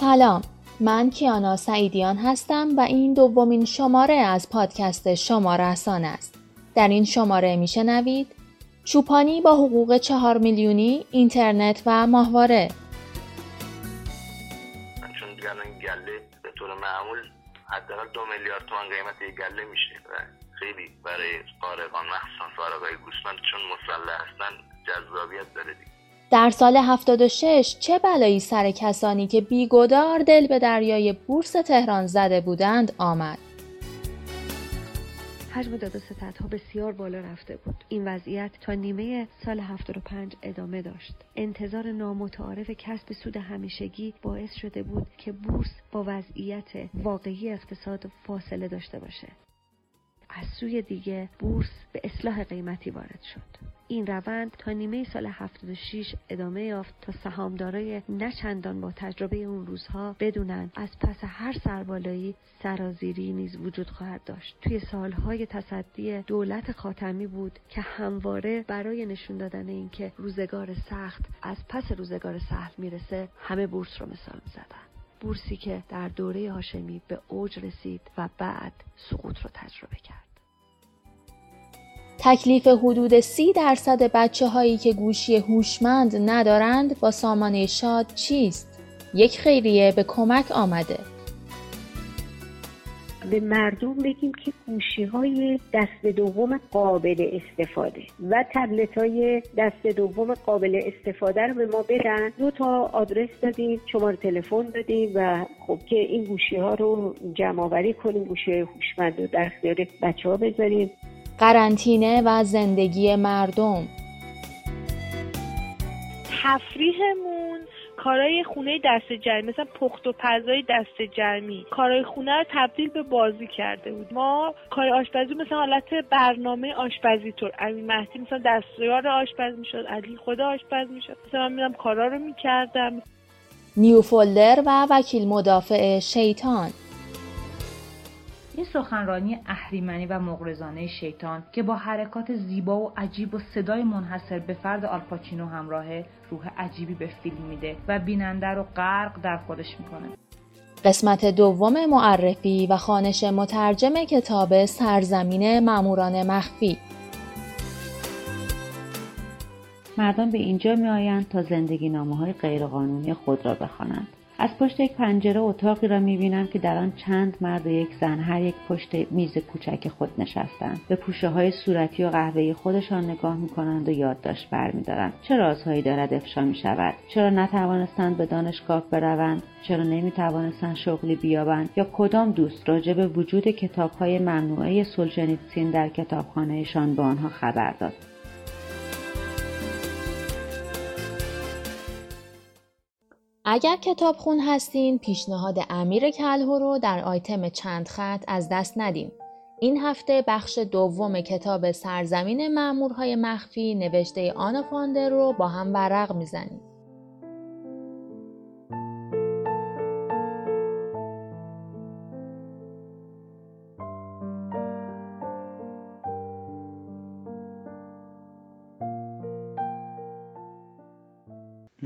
سلام. من کیانا سعیدیان هستم و این دومین شماره از پادکست شما رسان است. در این شماره میشنوید چوپانی با حقوق چهار میلیونی اینترنت و ماهواره. چون این گله به طور معمول حداقل دو میلیارد تومان قیمت یک گله میشه. و خیلی برای فارغان مخصوصا فارغای گوسفند چون مسلح هستن جذابیت داره دیگه. در سال 76 چه بلایی سر کسانی که بیگدار دل به دریای بورس تهران زده بودند آمد؟ حجم داد و ستدها بسیار بالا رفته بود. این وضعیت تا نیمه سال 75 ادامه داشت. انتظار نامتعارف کسب سود همیشگی باعث شده بود که بورس با وضعیت واقعی اقتصاد فاصله داشته باشه. از سوی دیگه بورس به اصلاح قیمتی وارد شد. این روند تا نیمه سال 76 ادامه یافت تا سهامدارای نچندان با تجربه اون روزها بدونند از پس هر سربالایی سرازیری نیز وجود خواهد داشت. توی سالهای تصدی دولت خاتمی بود که همواره برای نشون دادن اینکه روزگار سخت از پس روزگار سهل می‌رسه همه بورس رو مثال می‌زدن. بورسی که در دوره هاشمی به اوج رسید و بعد سقوط رو تجربه کرد. تکلیف حدود سی درصد بچه هایی که گوشی هوشمند ندارند با سامانه شاد چیست؟ یک خیریه به کمک آمده. به مردم بگیم که گوشی های دست دوم قابل استفاده و تبلت های دست دوم قابل استفاده رو به ما بدن دو تا آدرس دادیم شماره تلفن دادیم و خب که این گوشی ها رو جمع آوری کنیم گوشی هوشمند رو در اختیار بچه ها بذاریم قرنطینه و زندگی مردم. تفریحمون کارهای خونه دست جمعی مثلا پخت و پزای دست جمعی. کارهای خونه رو تبدیل به بازی کرده بود. ما کار آشپزی مثلا حالت برنامه آشپزی طور. امین مهدی مثلا دستیار آشپز می‌شد علی خدا آشپز می‌شد. مثلا من میرم کارا رو می‌کردم. نیو فولدر و وکیل مدافع شیطان. این سخنرانی اهریمنی و مغرضانه شیطان که با حرکات زیبا و عجیب و صدای منحصر به فرد آلپاچینو همراهه روح عجیبی به فیلم میده و بیننده رو غرق در خودش می‌کنه قسمت دوم معرفی و خانش مترجم کتاب سرزمین ماموران مخفی مردم به اینجا می آیند تا زندگی نامه های غیرقانونی خود را بخوانند. از پشت یک پنجره اتاقی را می‌بینم که در آن چند مرد و یک زن هر یک پشت میز کوچک خود نشستند. به پوشه های صورتی و قهوه‌ای خودشان نگاه می‌کنند و یادداشت برمیدارند. چه رازهایی دارد افشا می‌شود؟ چرا نتوانستند به دانشگاه بروند؟ چرا نمی‌توانستند شغلی بیابند؟ یا کدام دوست راجع به وجود کتابهای ممنوعه سولژنیتسین در کتابخانهشان به آنها خبر داد؟ اگر کتاب خون هستین پیشنهاد امیر کلهو رو در آیتم چند خط از دست ندیم. این هفته بخش دوم کتاب سرزمین معمورهای مخفی نوشته آنا فاندر رو با هم ورق می‌زنیم.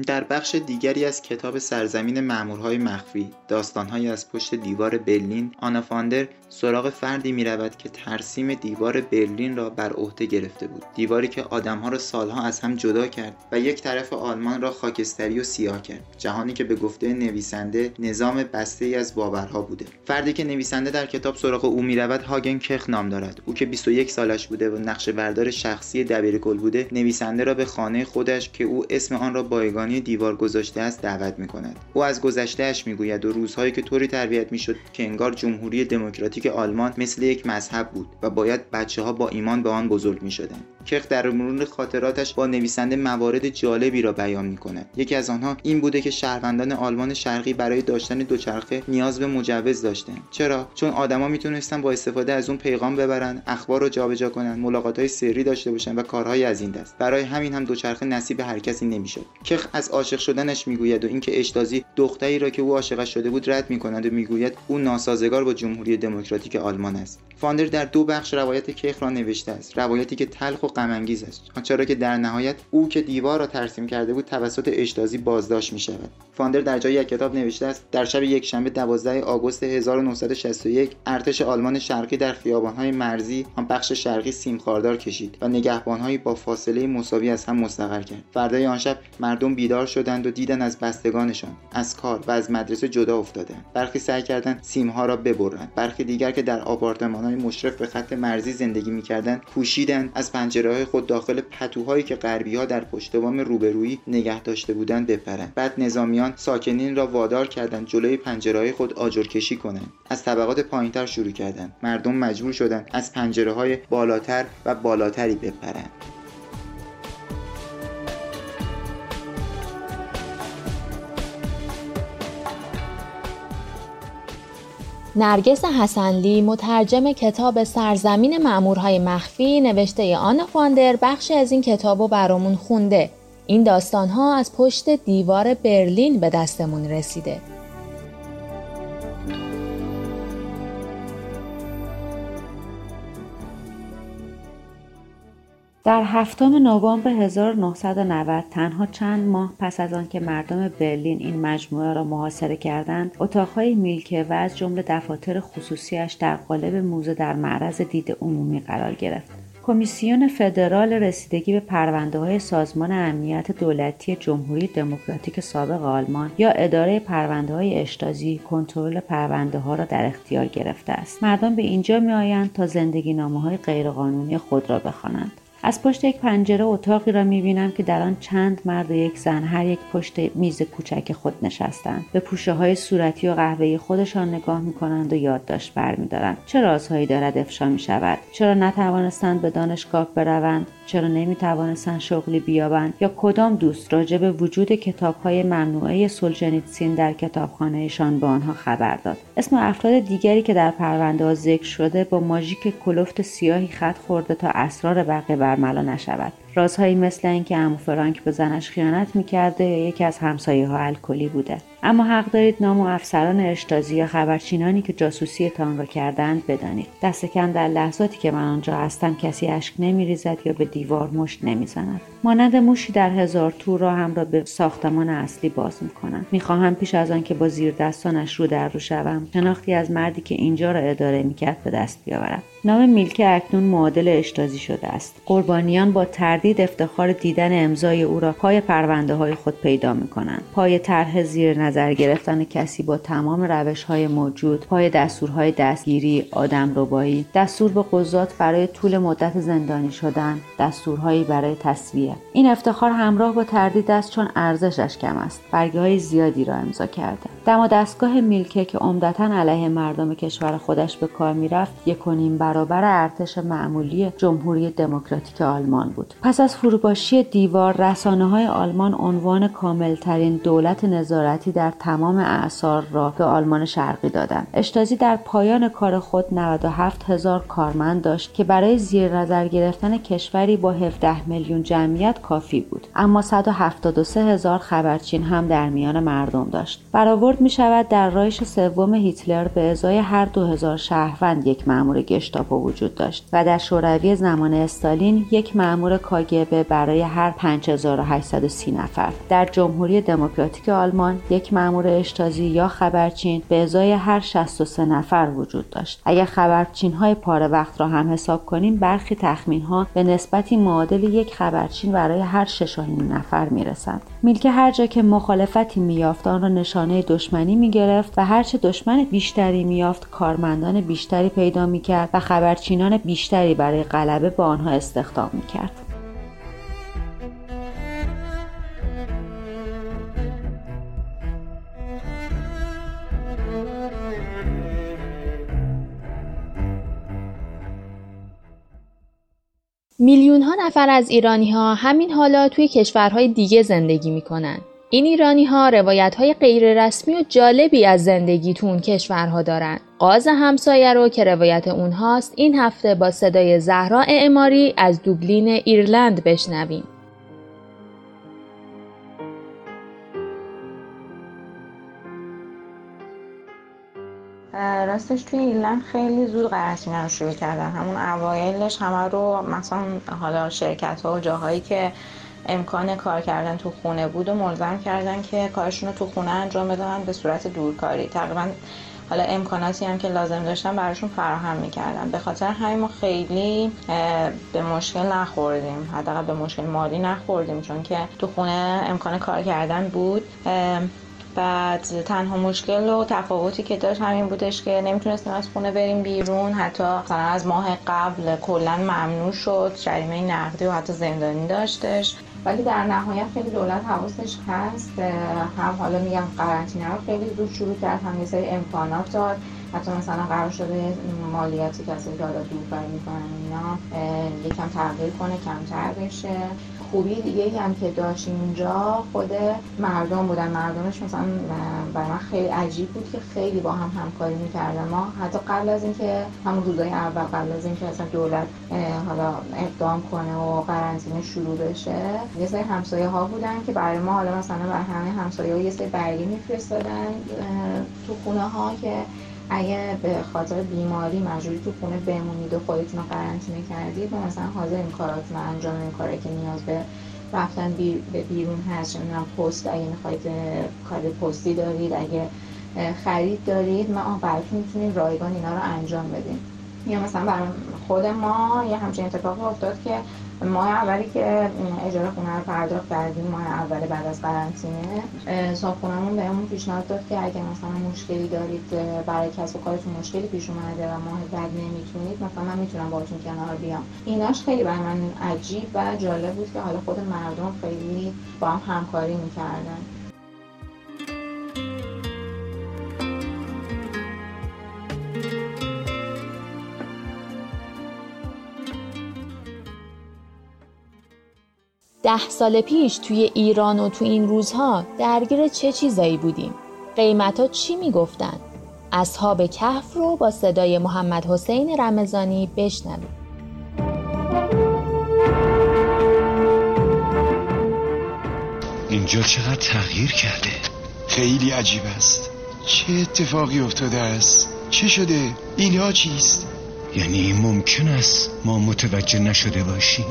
در بخش دیگری از کتاب سرزمین مامورهای مخفی داستانهایی از پشت دیوار برلین آنا فاندر سراغ فردی می رود که ترسیم دیوار برلین را بر عهده گرفته بود. دیواری که آدمها را سالها از هم جدا کرد و یک طرف آلمان را خاکستری و سیاه کرد جهانی که به گفته نویسنده نظام بسته ای از باورها بوده. فردی که نویسنده در کتاب سراغ او می رود هاگن کخ نام دارد. او که 21 سالش بوده و نقشه بردار شخصی دبیرکل بوده نویسنده را به خانه خودش که او اسم آن را بایگانی دیوار گذاشته است دعوت می کند او از گذشتهاش می‌گوید و روزهایی که طوری تربیت می‌شد که انگار جمهوری دموکراتیک آلمان مثل یک مذهب بود و باید بچه ها با ایمان به آن بزرگ می شدن. کخ در مرور خاطراتش با نویسنده موارد جالبی را بیان می کند یکی از آنها این بوده که شهروندان آلمان شرقی برای داشتن دوچرخه نیاز به مجوز داشتند. چرا؟ چون آدما می‌تونستن با استفاده از اون پیغام ببرن اخبار رو جابجا کنن ملاقات های سری داشته باشن و کارهای از این دست. برای همین هم دوچرخه نصیب هر کسی نمی‌شد. کخ از عاشق شدنش می‌گوید و اینکه اشتازی دختری را که او عاشقش شده بود رد می‌کند و می‌گوید او ناسازگار با جمهوری دموکراتیک آلمان است. فاندر در دو بخش روایت کیخ را نوشته است. روایتی که تلخ و غمانگیز است. چرا که در نهایت او که دیوار را ترسیم کرده بود توسط اشتازی بازداشت می شود فاندر در جای یک کتاب نوشته است در شب یکشنبه 12 آگوست 1961 ارتش آلمان شرقی در خیابانهای مرزی آن بخش شرقی سیمخاردار کشید و نگهبانهایی با فاصله مساوی از هم مستقر کرد. فردای آن شب مردم بیدار شدند و دیدن از بستگانشان از کار و از مدرسه جدا افتادند. برخی سعی کردند سیمها را ببرند. برخی دیگر که در آپارتمانهای مشرف به خط مرزی زندگی می‌کردند کوشیدند از پنجره خود داخل پتوهایی که غربی ها در پشت بام روبرویی نگه داشته بودند بپرند. بعد نظامیان ساکنین را وادار کردند جلوی پنجره خود آجر کشی کنند. از طبقات پایینتر شروع کردند. مردم مجبور شدند از پنجره های بالاتر و بالاتری بپرند. نرگس حسنلی مترجم کتاب سرزمین معمورهای مخفی نوشته آن فاندر بخشی از این کتاب رو برامون خونده. این داستان ها از پشت دیوار برلین به دستمون رسیده. در هفتم نوامبر 1990 تنها چند ماه پس از آنکه مردم برلین این مجموعه را محاصره کردند اتاقهای میلکه و از جمله دفاتر خصوصیش در قالب موزه در معرض دید عمومی قرار گرفت. کمیسیون فدرال رسیدگی به پرونده های سازمان امنیت دولتی جمهوری دموکراتیک سابق آلمان یا اداره پرونده های اشتازی کنترل پرونده ها را در اختیار گرفته است. مردم به اینجا می آیند تا زندگی نامه های غیرقانونی خود را بخوانند. از پشت یک پنجره اتاقی را می‌بینم که در آن چند مرد و یک زن هر یک پشت میز کوچک خود نشستند. به پوشه های صورتی و قهوه‌ای خودشان نگاه می‌کنند و یادداشت برمیدارند. چه رازهایی دارد افشا می‌شود؟ چرا نتوانستند به دانشگاه بروند؟ چرا نمی‌توانستند شغلی بیابند؟ یا کدام دوست راجع به وجود کتابهای ممنوعه سولجنیتسین در کتابخانهشان به آنها خبر داد؟ اسم افراد دیگری که در پرونده ها ذکر شده با ماژیک کلفت سیاهی خط خورده تا اسرار بقیه برملا نشود. رازهایی مثل اینکه امو فرانک به زنش خیانت می‌کرده یا یکی از همسایه ها الکلی بوده. اما حق دارید نام و افسران اشتازی یا خبرچینانی که جاسوسیتان را کردند بدانید. دست کم در لحظاتی که من آنجا هستم کسی اشک نمیریزد یا به دیوار مشت نمی‌زند. مانند موشی در هزار تور را هم را به ساختمان اصلی باز می‌کنم. می‌خواهم پیش از آنکه با زیر دستانش رو در رو شوم شناختی از مردی که اینجا را اداره می‌کرد به دست بیاورم. نام میلکه اکنون معادل اشتازی شده است. قربانیان با تردید افتخار دیدن امضای او را پای پرونده های خود پیدا می کنند پای طرح زیر نظر گرفتن کسی با تمام روش های موجود پای دستورهای دستگیری آدم ربایی. دستور به قضات برای طول مدت زندانی شدن دستورهایی برای تصویه. این افتخار همراه با تردید است چون ارزشش کم است. برگه های زیادی را امضا کرده. دم دستگاه میلکه که عمدتا علیه مردم کشور خودش به کار می‌رفت یک برابر ارتش معمولی جمهوری دموکراتیک آلمان بود. پس از فروپاشی دیوار رسانه های آلمان عنوان کاملترین دولت نظارتی در تمام اعثار را به آلمان شرقی دادند. اشتازی در پایان کار خود 97 هزار کارمند داشت که برای زیر نظر گرفتن کشوری با 17 میلیون جمعیت کافی بود. اما 173 هزار خبرچین هم در میان مردم داشت. برآورد می شود در رایش سوم هیتلر به ازای هر 2000 شهروند یک مأمور گشتا وجود داشت و در شوروی زمان استالین یک مأمور کاگبه برای هر 5830 نفر. در جمهوری دموکراتیک آلمان یک مأمور اشتازی یا خبرچین به ازای هر 63 نفر وجود داشت. اگر خبرچین های پاره وقت را هم حساب کنیم برخی تخمین ها به نسبتی معادل یک خبرچین برای هر 6 نفر می‌رسند. میلکه هر جا که مخالفتی میافت آن را نشانه دشمنی می‌گرفت و هرچه دشمن بیشتری میافت کارمندان بیشتری پیدا می‌کرد و خبرچینان بیشتری برای غلبه با آنها استخدام می‌کرد. میلیون ها نفر از ایرانی ها همین حالا توی کشورهای دیگه زندگی می‌کنن. این ایرانی ها روایت های غیر رسمی و جالبی از زندگی تو اون کشورها دارن. قاز همسایه رو که روایت اونهاست این هفته با صدای زهرا اعماری از دوبلین ایرلند بشنویم. راستش توی ایرلند خیلی زود قرنطینه رو شروع کردن. همون اوایلش همه رو مثلا حالا شرکت ها و جاهایی که امکان کار کردن تو خونه بود و ملزم کردن که کارشون رو تو خونه انجام بدن به صورت دورکاری. تقریبا حالا امکاناتی هم که لازم داشتن براشون فراهم می‌کردن. به خاطر همین ما خیلی به مشکل نخوردیم. حداقل به مشکل مالی نخوردیم چون که تو خونه امکان کار کردن بود. بعد تنها مشکل و تفاوتی که داشت همین بودش که نمی‌تونستیم از خونه بریم بیرون. حتی مثلا از ماه قبل کلا ممنوع شد. جریمه نقدی و حتی زندانی داشتش. ولی در نهایت خیلی دولت حواسش هست. هم حالا میگم قرنطینه رو خیلی زود شروع کرد. هم یه امکانات داد. حتی مثلا قرار شده مالیاتی کسی که حالا دورکاری می‌کنن اینا یکم تغییر کنه کمتر بشه. خوبی دیگه ای هم که داشت اینجا خود مردم بودن. مردمش مثلا برای من خیلی عجیب بود که خیلی با هم همکاری می‌کردن. ما حتی قبل از اینکه همون روزای اول قبل از اینکه اصلا دولت حالا اقدام کنه و قرنطینه شروع بشه یه سری همسایه ها بودن که برای ما حالا مثلا برای همه همسایه ها یه سری برگه میفرستادن تو خونه ها که اگه به خاطر بیماری مجبوری تو خونه بمونید و خودتون رو قرنطینه کردید و مثلا حاضر این کاراتون انجام این کاری که نیاز به رفتن به بیرون هست. نمی‌دونم پست اگه می‌خواید کار پستی دارید اگه خرید دارید ما براتون می‌تونید رایگان اینا رو انجام بدیم. یا مثلا برای خود ما یه همچین اتفاق افتاد که ماه اولی که اجاره خونه رو پرداخت کردیم ماه اولی بعد از قرنطینه صاحبخونهمون بهمون پیشنهاد داد که اگر مثلا مشکلی دارید برای کسب و کارتون مشکلی پیش اومده و ماه بعد نمی‌تونید مثلا من می‌تونم باهاتون کنار بیام. ایناش خیلی برای من عجیب و جالب بود که حالا خود مردم خیلی با هم همکاری می‌کردن. ده سال پیش توی ایران و تو این روزها درگیر چه چیزایی بودیم؟ قیمت ها چی می‌گفتن؟ اصحاب کهف رو با صدای محمد حسین رمزانی بشنویم. اینجا چقدر تغییر کرده خیلی عجیب است چه اتفاقی افتاده است چه شده اینها چیست یعنی ممکن است ما متوجه نشده باشیم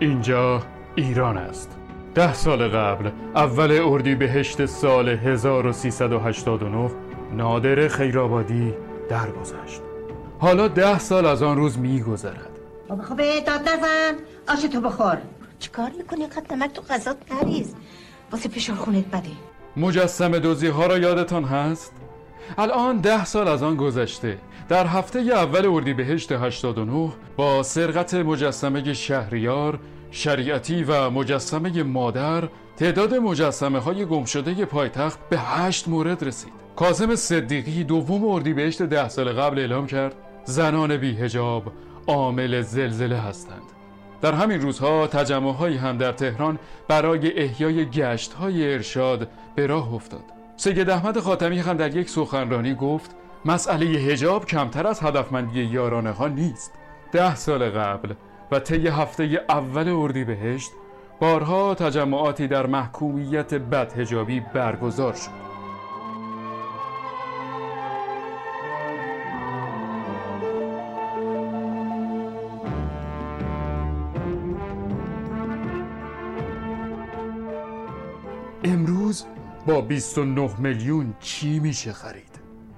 اینجا ایران است. ده سال قبل اول اردی بهشت سال 1389 نادر خیرآبادی درگذشت. حالا ده سال از آن روز میگذرد. بابا خب داد نزن. آشتو بخور. چیکار می‌کنی؟ قدمک تو غذات نریز. واسه فشار خونت بده. مجسم دوزی ها را یادتان هست؟ الان ده سال از آن گذشته. در هفته اول اردیبهشت 89 با سرقت مجسمه شهریار شریعتی و مجسمه مادر تعداد مجسمه های گمشده پایتخت به هشت مورد رسید. کازم صدیقی دوم اردیبهشت ده سال قبل اعلام کرد زنان بیهجاب عامل زلزله هستند. در همین روزها تجمع هم در تهران برای احیای گشت های ارشاد به راه افتاد. سید احمد خاتمی هم در یک سخنرانی گفت مسئله هجاب کمتر از هدفمندی یارانه ها نیست ده سال قبل و طی هفته اول اردیبهشت بارها تجمعاتی در محکومیت بدهجابی برگزار شد امروز با 29 میلیون چی میشه خرید؟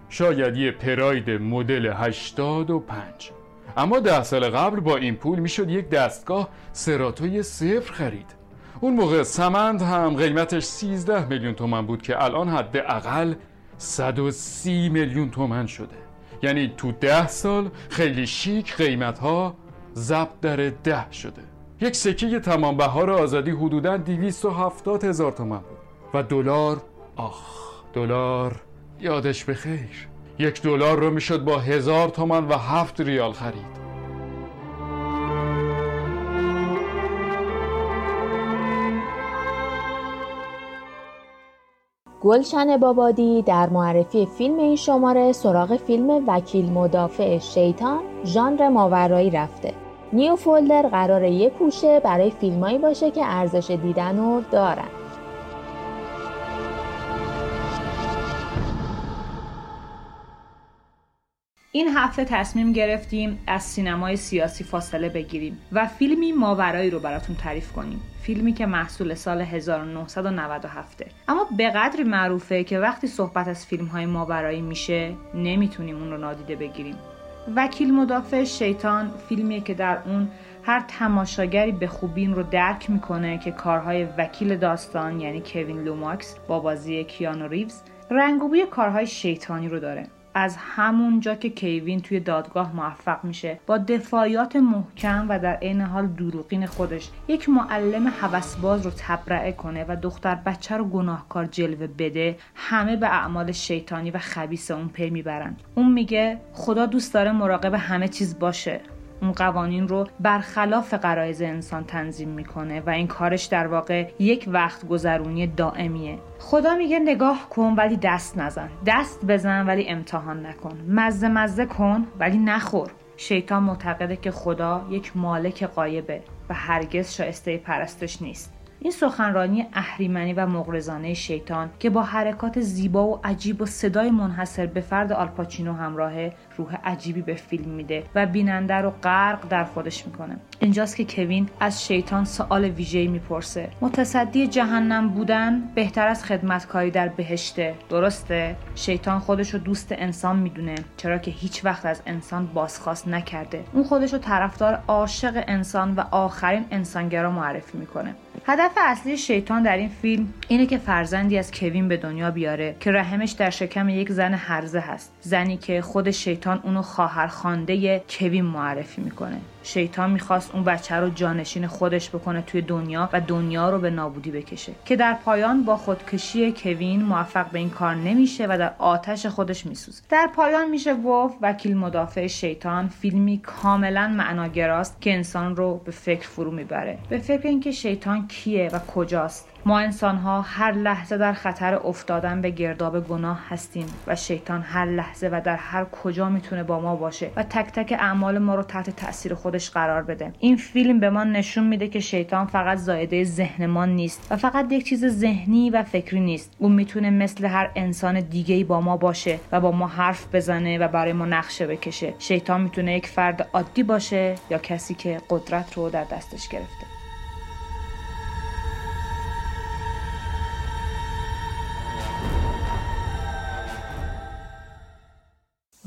شاید یه پراید مدل 85 اما ده سال قبل با این پول می‌شد یک دستگاه سراتوی صفر خرید. اون موقع سمند هم قیمتش 13 میلیون تومن بود که الان حداقل 130 میلیون تومن شده. یعنی تو ده سال خیلی شیک قیمت ها ضبط در ده شده. یک سکه تمام بهار آزادی حدودا 270 هزار تومن بود. و دلار آخ دلار یادش به خیر. یک دلار رو می‌شد با هزار تومن و هفت ریال خرید. گلشن بابادی در معرفی فیلم این شماره سراغ فیلم وکیل مدافع شیطان ژانر ماورایی رفته. نیو فولدر قراره یه کوشه برای فیلمایی باشه که ارزش دیدن رو دارن. این هفته تصمیم گرفتیم از سینمای سیاسی فاصله بگیریم و فیلمی ماورایی رو براتون تعریف کنیم. فیلمی که محصول سال 1997 اما به قدری معروفه که وقتی صحبت از فیلم های ماورایی میشه نمی‌تونیم اون رو نادیده بگیریم. وکیل مدافع شیطان فیلمیه که در اون هر تماشاگری به خوبی این رو درک می‌کنه که کارهای وکیل داستان یعنی کوین لوماکس با بازی کیانو ریوز رنگ کارهای شیطانی رو داره. از همون جا که کیوین توی دادگاه موفق میشه. با دفاعیات محکم و در عین حال دروغین خودش یک معلم حوسباز رو تبرئه کنه و دختر بچه رو گناهکار جلوه بده همه به اعمال شیطانی و خبیس اون پی می‌برن. اون میگه خدا دوست داره مراقب همه چیز باشه. اون قوانین رو برخلاف قرایز انسان تنظیم می‌کنه و این کارش در واقع یک وقت گذرونی دائمیه. خدا میگه نگاه کن ولی دست نزن. دست بزن ولی امتحان نکن. مزه مزه کن ولی نخور. شیطان معتقده که خدا یک مالک قایبه و هرگز شایسته پرستش نیست. این سخنرانی اهریمنی و مغرضانه شیطان که با حرکات زیبا و عجیب و صدای منحصر به فرد آلپاچینو همراهه روح عجیبی به فیلم میده و بیننده رو غرق در خودش می‌کنه. اینجاست که کوین از شیطان سوال ویژه‌ای می‌پرسه. متصدی جهنم بودن بهتر از خدمتکاری در بهشته. درسته؟ شیطان خودش رو دوست انسان می‌دونه. چرا که هیچ وقت از انسان بازخواست نکرده. اون خودش رو طرفدار عاشق انسان و آخرین انسانگرا معرفی می‌کنه. هدف اصلی شیطان در این فیلم اینه که فرزندی از کوین به دنیا بیاره که رحمش در شکم یک زن هرزه هست. زنی که خود شیطان اونو خواهر خانده کوین معرفی می‌کنه. شیطان می‌خواست اون بچه رو جانشین خودش بکنه توی دنیا و دنیا رو به نابودی بکشه. که در پایان با خودکشی کوین موفق به این کار نمیشه و در آتش خودش میسوزه. در پایان میشه گفت وکیل مدافع شیطان فیلمی کاملا معناگراست که انسان رو به فکر فرو می‌بره. به فکر اینکه شیطان کیه و کجاست. ما انسان ها هر لحظه در خطر افتادن به گرداب گناه هستیم و شیطان هر لحظه و در هر کجا می‌تونه با ما باشه و تک تک اعمال ما رو تحت تاثیر خودش قرار بده. این فیلم به ما نشون میده که شیطان فقط زایده ذهن ما نیست و فقط یک چیز ذهنی و فکری نیست. اون می‌تونه مثل هر انسان دیگه با ما باشه و با ما حرف بزنه و برای ما نقشه بکشه. شیطان می‌تونه یک فرد عادی باشه یا کسی که قدرت رو در دستش گرفته.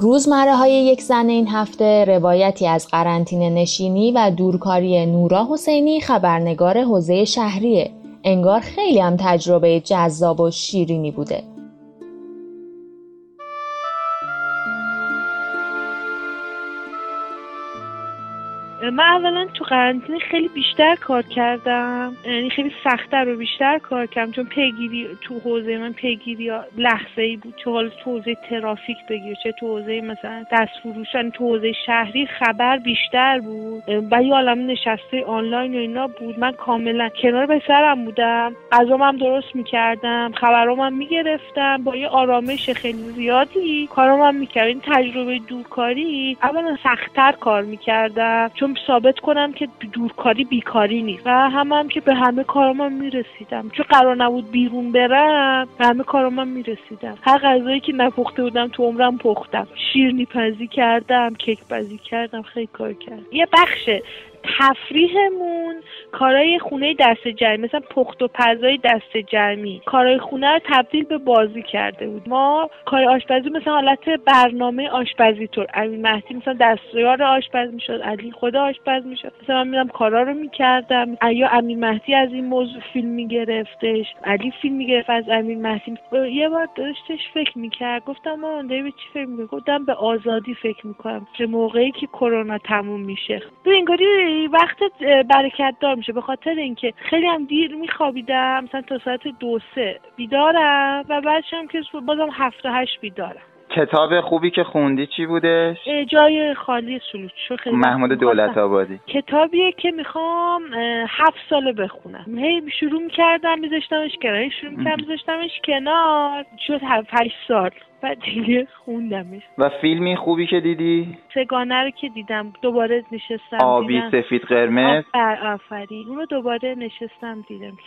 روزمره های یک زن این هفته روایتی از قرنطینه نشینی و دورکاری نورا حسینی خبرنگار حوزه شهریه. انگار خیلی هم تجربه جذاب و شیرینی بوده. من اولا تو قرنطینه خیلی بیشتر کار کردم. یعنی خیلی سختتر و بیشتر کار کردم. چون پیگیری تو حوزه من پیگیری لحظه ای بود چه تو حوزه ترافیک بگیر. چه تو حوزه مثلا دست فروش یعنی تو حوزه شهری خبر بیشتر بود. و یه عالم نشسته آنلاین و اینا بود. من کاملا کنار به سرم بودم. غذام هم درست می‌کردم. خبرام هم می‌گرفتم. با یه آرامش خیلی زیادی کارام هم می‌کردم. این تجربه دورکاری اولا سختتر کار می‌کردم. چون ثابت کنم که دورکاری بیکاری نیست. و هم, هم که به همه کارام می‌رسیدم. چون قرار نبود بیرون برم به همه کارام می‌رسیدم. هر غذایی که نپخته بودم تو عمرم پختم. شیرنی پزی کردم کیک پزی کردم خیلی کار کردم. یه بخش تفریحمون کارهای خونه دست جمعی مثلا پخت و پزای دست جمعی. کارهای خونه رو تبدیل به بازی کرده بود. ما کار آشپزی مثلا حالت برنامه آشپزی طور. امین مهدی مثلا دستیار آشپز می‌شد علی خود آشپز می‌شد. مثلا من میرم کارا رو می‌کردم. یا امین مهدی از این موضوع فیلم میگرفتش. علی فیلم می‌گرفت از امین مهدی. یه بار داشتش فکر می‌کرد. گفتم داری به چی فکر می‌کنی؟ گفتم به آزادی فکر می‌کنم. چه موقعی که کرونا تموم میشه. تو انگاری وقتت برکت دار میشه. به خاطر اینکه خیلی هم دیر میخوابیدم مثلا تا ساعت دو سه بیدارم و بعدش هم که بازم هفت هشت بیدارم. کتاب خوبی که خوندی چی بودش؟ جای خالی سلوچو خیلی محمود دولت آبادی. کتابیه که می‌خوام هفت ساله بخونم. هی شروع می‌کردم میذاشتمش کنار. شروع می‌کردم میذاشتمش کنار. شد هشت سال. بعد دیگه خوندمش. و فیلمی خوبی که دیدی؟ سگانه رو که دیدم. دوباره نشستم آبی دیدم. سفید قرمز. آفر آفرین. اون رو دوباره نشستم دیدم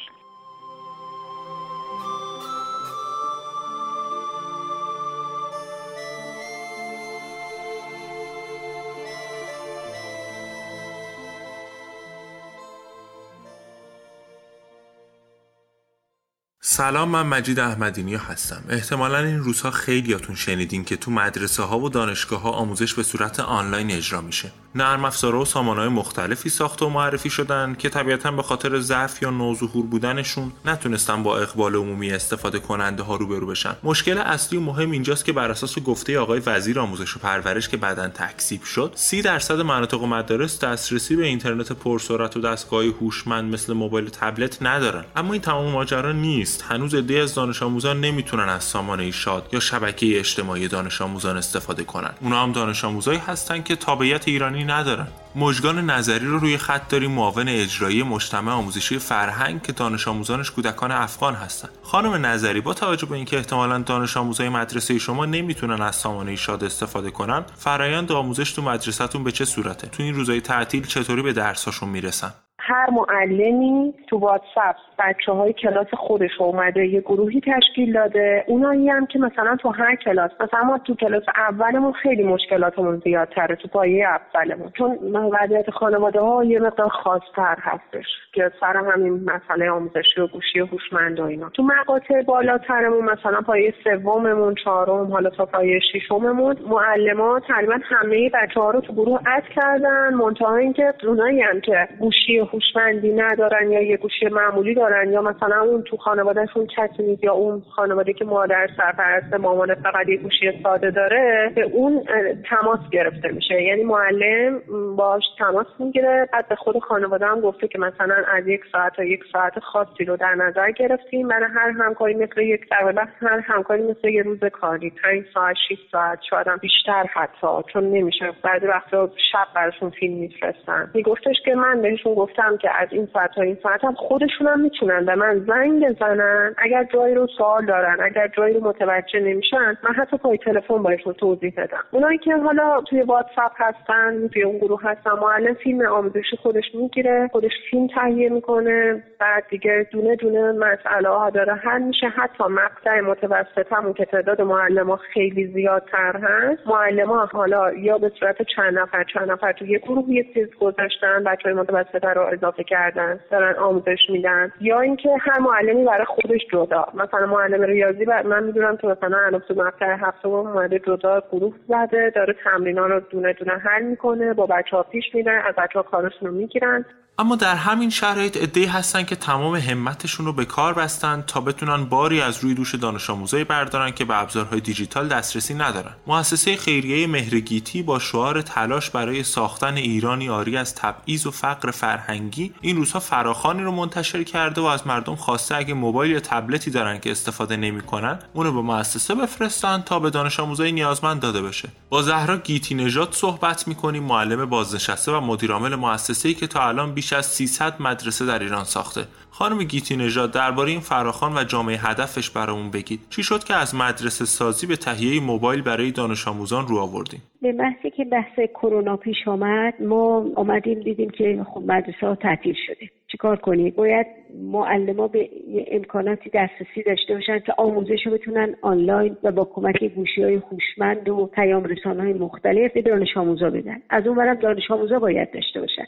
سلام من مجید احمدینی هستم. احتمالا این روزها خیلیاتون شنیدین که تو مدرسه ها و دانشگاه ها آموزش به صورت آنلاین اجرا میشه. نرم افزارها و سامانهای مختلفی ساخته و معرفی شدن که طبیعتا به خاطر ضعف یا نوظهور بودنشون نتونستن با اقبال عمومی استفاده کننده ها روبرو بشن. مشکل اصلی و مهم اینجاست که بر اساس گفته آقای وزیر آموزش و پرورش که بعدا تکذیب شد سی درصد مناطق و مدارس دسترسی به اینترنت پرسرعت و دستگاه هوشمند مثل موبایل و تبلت ندارن. اما این تمام ماجرا نیست. هنوز عده‌ای از دانش آموزان نمی‌تونن از سامانه شاد یا شبکه اجتماعی دانش آموزان استفاده کنن. اونا هم دانش آموزایی هستن که تابعیت ایرانی ندارن. مژگان نظری رو روی خط داریم معاون اجرایی مجتمع آموزشی فرهنگ که دانش آموزانش کودکان افغان هستن. خانم نظری با توجه به اینکه احتمالا دانش آموزای مدرسه شما نمی‌تونن از سامانه شاد استفاده کنن فرایند آموزش تو مدرسهتون به چه صورته؟ تو این روزهای تعطیل چطوری به درساشون می‌رسن؟ هر معلمی تو واتساپ بچه های کلاس خودش اومده یه گروهی تشکیل داده. اونایی هم که مثلا تو هر کلاس مثلا ما تو کلاس اولمون خیلی مشکلاتمون زیادتره تو پایه اولمون. چون وضعیت خانواده ها یه مقدار خاصتر هستش که سر همین مسئله آموزشی و گوشی هوشمند و اینا. تو مقاطع بالاترمون مثلا پایه سوممون چهارم حالا تا پایه ششممون معلمان تقریبا همه بچه ها رو تو گروه اد کردن منتها اینکه اونایی هم که گوشی هوشمندی ندارن یا یه گوشی معمولی دارن یا مثلا اون تو خانوادهشون کسی نیست یا اون خانواده که مادر سرپرست مامان فقط یه گوشی ساده داره به اون تماس گرفته میشه. یعنی معلم باش تماس می‌گیره بعد به خود خانواده هم گفته که مثلا از یک ساعت تا یک ساعت خاصی رو در نظر گرفتیم. برای هر همکاری مثل یک در هر همکاری مثل یه روز کاری. پنج ساعت 6 ساعت شاید هم بیشتر حتی چون نمیشه. بعضی وقتا شب براشون فیلم میفرستن. میگفتش که من بهشون گفتم که از این ساعت تا این ساعت هم خودشون می‌تونن به من زنگ بزنن اگر جایی رو سوال دارن اگر جایی رو متوجه نمیشن من حتی پای تلفن بهشون توضیح بدم. اونایی که حالا توی واتساپ هستن توی اون گروه هستن معلم فیلم آموزشی خودش می‌گیره خودش فیلم تهیه می‌کنه. بعد دیگه دونه دونه مسئله ها داره. حل میشه حتی مقطع متوسط همون که تعداد معلم ها خیلی زیادتر هست. معلم ها حالا یا به صورت چند نفر چند نفر توی یه گروه یه چیز گذاشتن بچه های متوسط رو اضافه کردن دارن آموزش میدن. یا اینکه هر معلمی برای خودش جدا مثلا معلم ریاضی بعد من می‌دونم که مثلا الان تو مقطع هفتم اومده جدا گروه زده داره تمرینا رو دونه دونه حل می‌کنه با بچه ها پیش میدن از بچه ها کارشون رو می‌گیرن اما در همین شرایط عده‌ای هستن که تمام همتشون رو به کار بستن تا بتونن باری از روی دوش دانش آموزایی بردارن که به ابزارهای دیجیتال دسترسی ندارن. مؤسسه خیریه مهرگیتی با شعار تلاش برای ساختن ایرانی آری از تبعیض و فقر فرهنگی این روزها فراخانی رو منتشر کرده و از مردم خواسته اگه موبایل یا تبلتی دارن که استفاده نمی‌کنن اونو به مؤسسه بفرستن تا به دانش آموزای نیازمند داده بشه. با زهرا گیتی نژاد صحبت می‌کنیم معلم بازنشسته و مدیرعامل مؤسسه‌ای که تا الان بیش از 300 مدرسه در ایران ساخته خانم گیتی نژاد درباره این فراخان و جامعه هدفش برامون بگید. چی شد که از مدرسه سازی به تهیه موبایل برای دانش آموزان رو آوردیم؟ به بحثی که بحث کرونا پیش آمد ما آمدیم دیدیم که خب مدرسه ها تعطیل شده. چیکار کنید باید معلما به امکاناتی دسترسی داشته باشن که آموزش رو بتونن آنلاین و با کمک گوشی های هوشمند و پیام رسان های مختلف به دانش آموزا بدن. از اون برم دانش آموزا باید داشته باشن.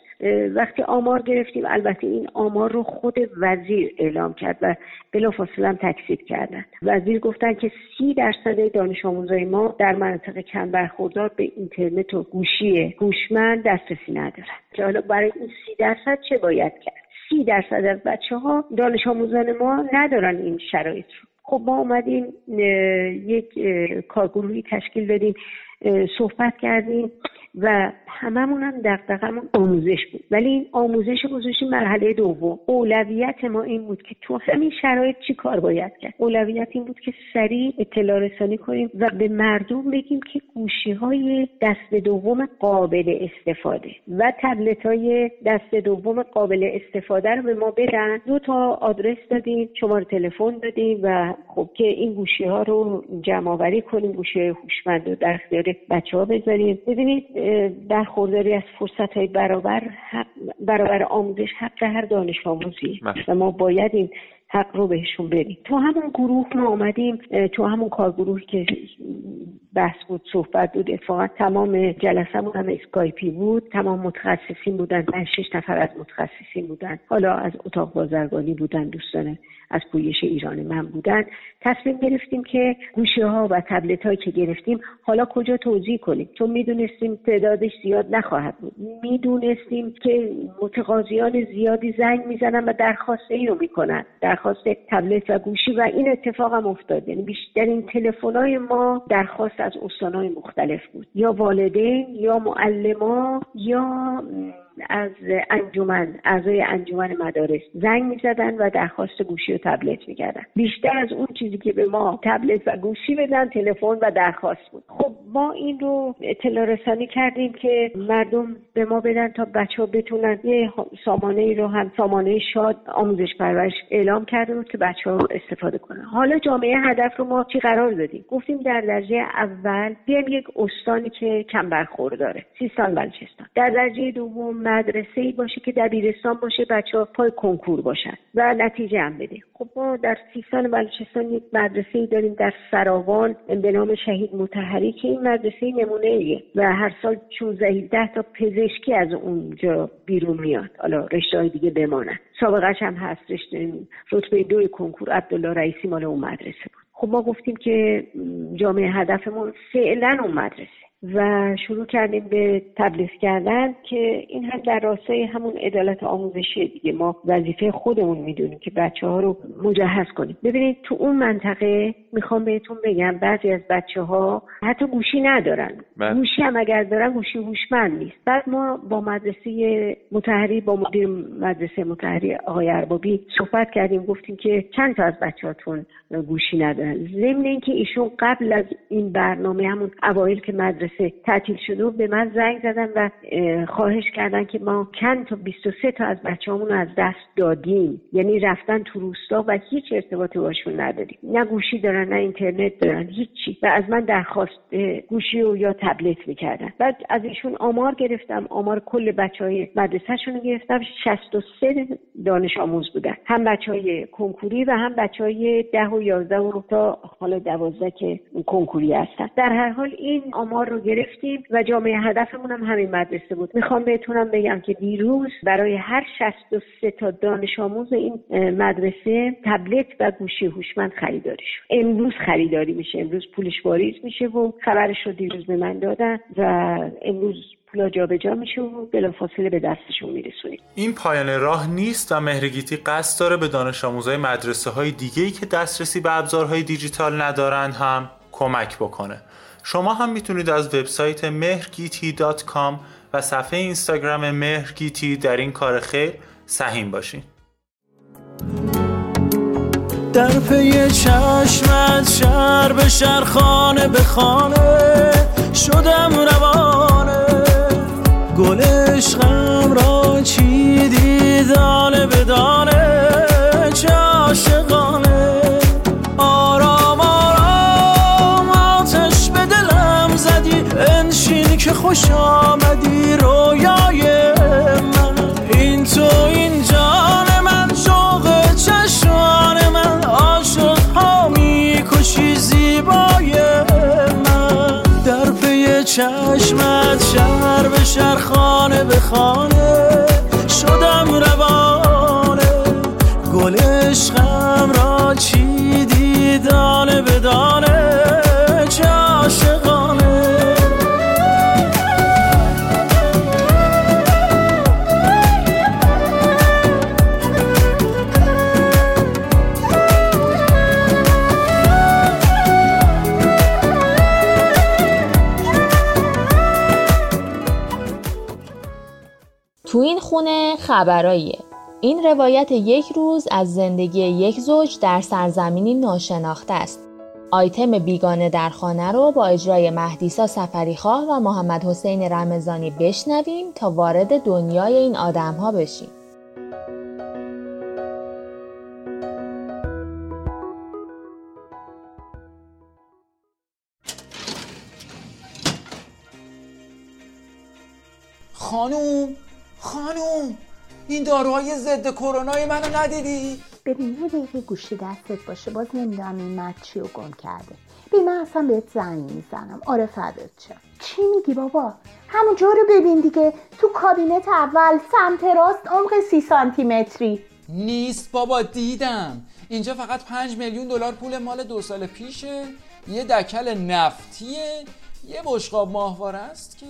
وقتی آمار گرفتیم البته این آمار رو خود وزیر اعلام کرد و بلافاصله هم تکذیب کردن وزیر گفتن که سی درصد دانش آموزای ما در مناطق کم برخوردار به اینترنت و گوشی هوشمند دسترسی ندارن که حالا برای این سی درصد چه باید کرد؟ سی درصد از بچه ها دانش آموزان ما ندارن این شرایط رو. خب ما اومدیم یک کارگروهی تشکیل دادیم صحبت کردیم. و هممون هم دقدقمون آموزش بود. ولی این آموزش گذاشتیم مرحله دوم اولویت ما این بود که تو همین شرایط چی کار باید کرد؟ اولویت این بود که سریع اطلاع رسانی کنیم و به مردم بگیم که گوشی های دست دوم قابل استفاده و تبلت های دست دوم قابل استفاده رو به ما بدن. دو تا آدرس دادیم شماره تلفن دادیم و خب که این گوشی ها رو جمع آوری کنیم گوشی هوشمند رو در اختیار بچه ها بذاریم. ببینید برخورداری از فرصت های برابر برابر آموزش حق هر دانش آموزی بله. و ما باید این حق رو بهشون بدیم. تو همون گروه ما آمدیم تو همون کارگروهی که بحث بود صحبت بود اتفاقا تمام جلسه هم اسکایپی بود. تمام متخصصین بودن پنج شش نفر از متخصصین بودن. حالا از اتاق بازرگانی بودن دوستان از پویش ایران من بودن. تصمیم گرفتیم که گوشه ها و تبلت هایی که گرفتیم حالا کجا توضیح کنیم؟ چون می‌دونستیم تعدادش زیاد نخواهد بود. می‌دونستیم که متقاضیان زیادی زنگ می‌زنن و درخواست ای رو می‌کنن درخواست تبلت و گوشی و این اتفاق هم افتاد. یعنی بیشترین تلفن های ما درخواست از استانهای مختلف بود. یا والدین یا معلما یا از انجمن اعضای انجمن مدارس زنگ می‌زدن و درخواست گوشی و تبلت می‌کردن. بیشتر از اون چیزی که به ما تبلت و گوشی بدن تلفن و درخواست بود. خب ما این رو اطلاع رسانی کردیم که مردم به ما بدن تا بچه ها بتونن یه سامانه ای رو هم سامانه شاد آموزش پرورش اعلام کرده بود که بچه ها استفاده کنن. حالا جامعه هدف رو ما چی قرار دادیم؟ گفتیم در درجه اول بیایم یک استانی که کم برخورداره سیستان بلوچستان. در درجه دوم مدرسه ای باشه که دبیرستان باشه بچه ها پای کنکور باشن و نتیجه هم بده. خب ما در سیستان بلوچستان یک مدرسه ای داریم در سراوان به نام شهید متحری که این مدرسه نمونه ایه و هر سال 16 تا پزشکی از اونجا بیرون میاد. حالا رشته های دیگه بمانن. سابقش هم هست رشته رتبه دو کنکور عبدالله رئیسی مال اون مدرسه بود. خب ما گفتیم که جامعه هدفمون فعلا اون مدرسه. و شروع کردیم به تبلیغ کردن که این هم در راستای همون عدالت آموزشی دیگه ما وظیفه خودمون می‌دونیم که بچه ها رو مجهز کنیم. ببینید تو اون منطقه می‌خوام بهتون بگم بعضی از بچه ها حتی گوشی ندارن. بله. گوشی هم اگر دارن گوشی هوشمند نیست. بعد ما با مدرسه متحری با مدیر مدرسه متحری آقای اربابی صحبت کردیم گفتیم که چند تا از بچهاتون گوشی ندارن. ضمن اینکه ایشون قبل از این برنامه همون اوایل که مدرسه مدرسه تعطیل شده به من زنگ زدن و خواهش کردن که ما چند تا 23 تا از بچه‌هامون از دست دادیم. یعنی رفتن تو روستا و هیچ ارتباطی باشون نداریم. نه گوشی دارن نه اینترنت دارن هیچی. و از من درخواست گوشی و یا تبلت می‌کردن. بعد از ایشون آمار گرفتم. آمار کل بچه های مدرسهشون رو گرفتم. 63 دانش آموز بودن. هم بچه های کنکوری و هم بچه های ده و یازده و تا حالا دوازده که کنکوری هستن. در هر حال این آمار رو گرفتیم و جامعه هدفمون هم همین مدرسه بود. می‌خوام بهتونم بگم که دیروز برای هر 63 تا دانش آموز این مدرسه تبلت و گوشی هوشمند خریداری شد. امروز خریداری میشه. امروز پولش واریز میشه و خبرش رو دیروز به من دادن و امروز پولا جابجا میشه و بلافاصله به دستشون میرسونیم. این پایان راه نیست و مهرگیتی قصد داره به دانش آموزای مدرسه های دیگه ای که دسترسی به ابزارهای دیجیتال ندارن هم کمک بکنه. شما هم می‌تونید از وبسایت مهرگیتی و صفحه اینستاگرام مهرگیتی در این کار خیر سهیم باشین. در پی چشمت شهر به شهر خانه به خانه شدم روانه. گل عشقم را چیدی دانه به دانه که خوش آمدی رویای من. این تو این جان من شوق چشمان من. عاشق ها می‌کشی زیبای من. در پی چشمت شهر به شهر خانه به خانه شدم روانه. گل عشقم را چیدی دانه به دانه خبراییه. این روایت یک روز از زندگی یک زوج در سرزمینی ناشناخته است. آیتم بیگانه در خانه رو با اجرای مهدیسا سفریخواه و محمد حسین رمزانی بشنویم تا وارد دنیای این آدم ها بشیم. خانوم خانوم. این داروهای ضد کرونای منو ندیدی؟ ببین یه دقیقه گوشی دستت باشه. باز نمی‌دونم این مرد چی رو گم کرده. ببین من اصلا بهت زنگ می‌زنم. آره فدات چه؟ چی میگی بابا؟ همونجا رو ببین دیگه. تو کابینت اول سمت راست عمق سی سانتی متری نیست بابا دیدم. اینجا فقط پنج میلیون دلار پول مال دو سال پیشه. یه دکل نفتیه. یه بشقاب ماهواره است که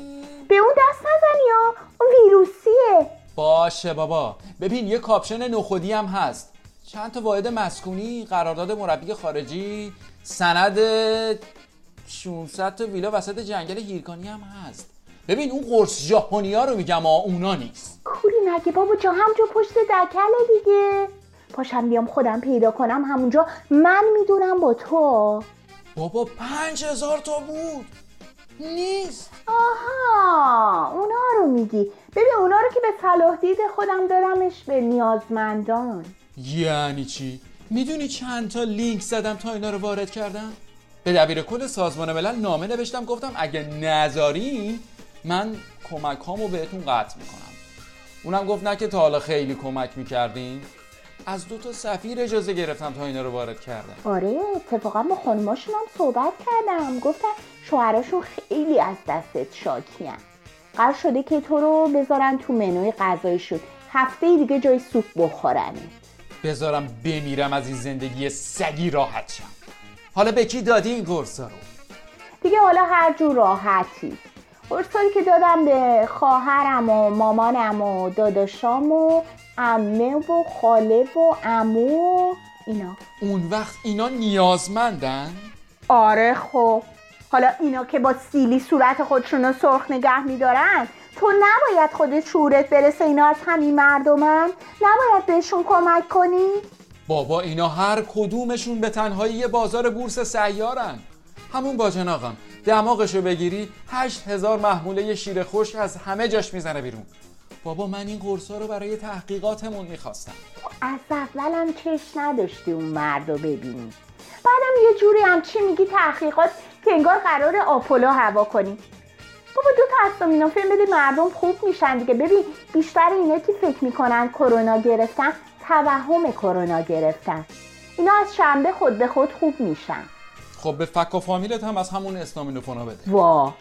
به اون دست نزنی یا اون ویروسیه. باشه بابا. ببین یه کاپشن نخودی هم هست. چند تا واحد مسکونی قرارداد مربی خارجی سند 600 تا ویلا وسط جنگل هیرکانی هم هست. ببین اون قرص ژاپنی ها رو میگم آ اونا نیست. کوری نگه بابا جا همجا پشت دکله دیگه. پاشم بیام خودم پیدا کنم همونجا. من می‌دونم با تو. بابا پنج هزار تا بود. نیست. آها اونا رو میگی. ببین اونا رو که به صلاح دید خودم دادمش به نیازمندان. یعنی چی؟ می‌دونی چند تا لینک زدم تا اینا رو وارد کردم؟ به دبیر کل سازمان ملل نامه نوشتم گفتم اگه نذاری من کمک هامو بهتون قطع می‌کنم. اونم گفت نه که تا حالا خیلی کمک می‌کردین. از دو تا سفیر اجازه گرفتم تا اینا رو وارد کردم. آره اتفاقا با خانماشون هم صحبت کردم. گفتن شوهراشون خیلی از دستت شاکیان. قرار شده که تو رو بذارن تو منوی غذایشون. هفته دیگه جای سوپ بخورنه. بذارم بمیرم از این زندگی سگی راحت شم. حالا به کی دادی این قرصا رو؟ دیگه حالا هر جور راحتی. قرصایی که دادم به خواهرم و مامانم و داداشام و عمه و خاله و عمو و اینا. اون وقت اینا نیازمندن؟ آره خب. حالا اینا که با سیلی صورت خودشون رو سرخ نگه میدارن تو نباید خودت شعورت برسه اینا از همین مردمن نباید بهشون کمک کنی؟ بابا اینا هر کدومشون به تنهایی یه بازار بورس سیارن. همون باجن آقام دماغشو بگیری هشت هزار محموله شیر خوش از همه جاش می‌زنه بیرون. بابا من این قرصا رو برای تحقیقاتمون می‌خواستم. از اولم چش نداشتی اون مرد رو ببینی. بعدم یه جوری هم چی میگی تحقیقات که انگار قرار آپولو هوا کنی. بابا دو تا استامینوفن بده مردم خوب میشن دیگه. ببین بیشتر اینا که فکر می‌کنن کرونا گرفتن توهم کرونا گرفتن. اینا از شنبه خود به خود خوب میشن. خب به فک و فامیلت هم از همون استامینوفونا بده. وا.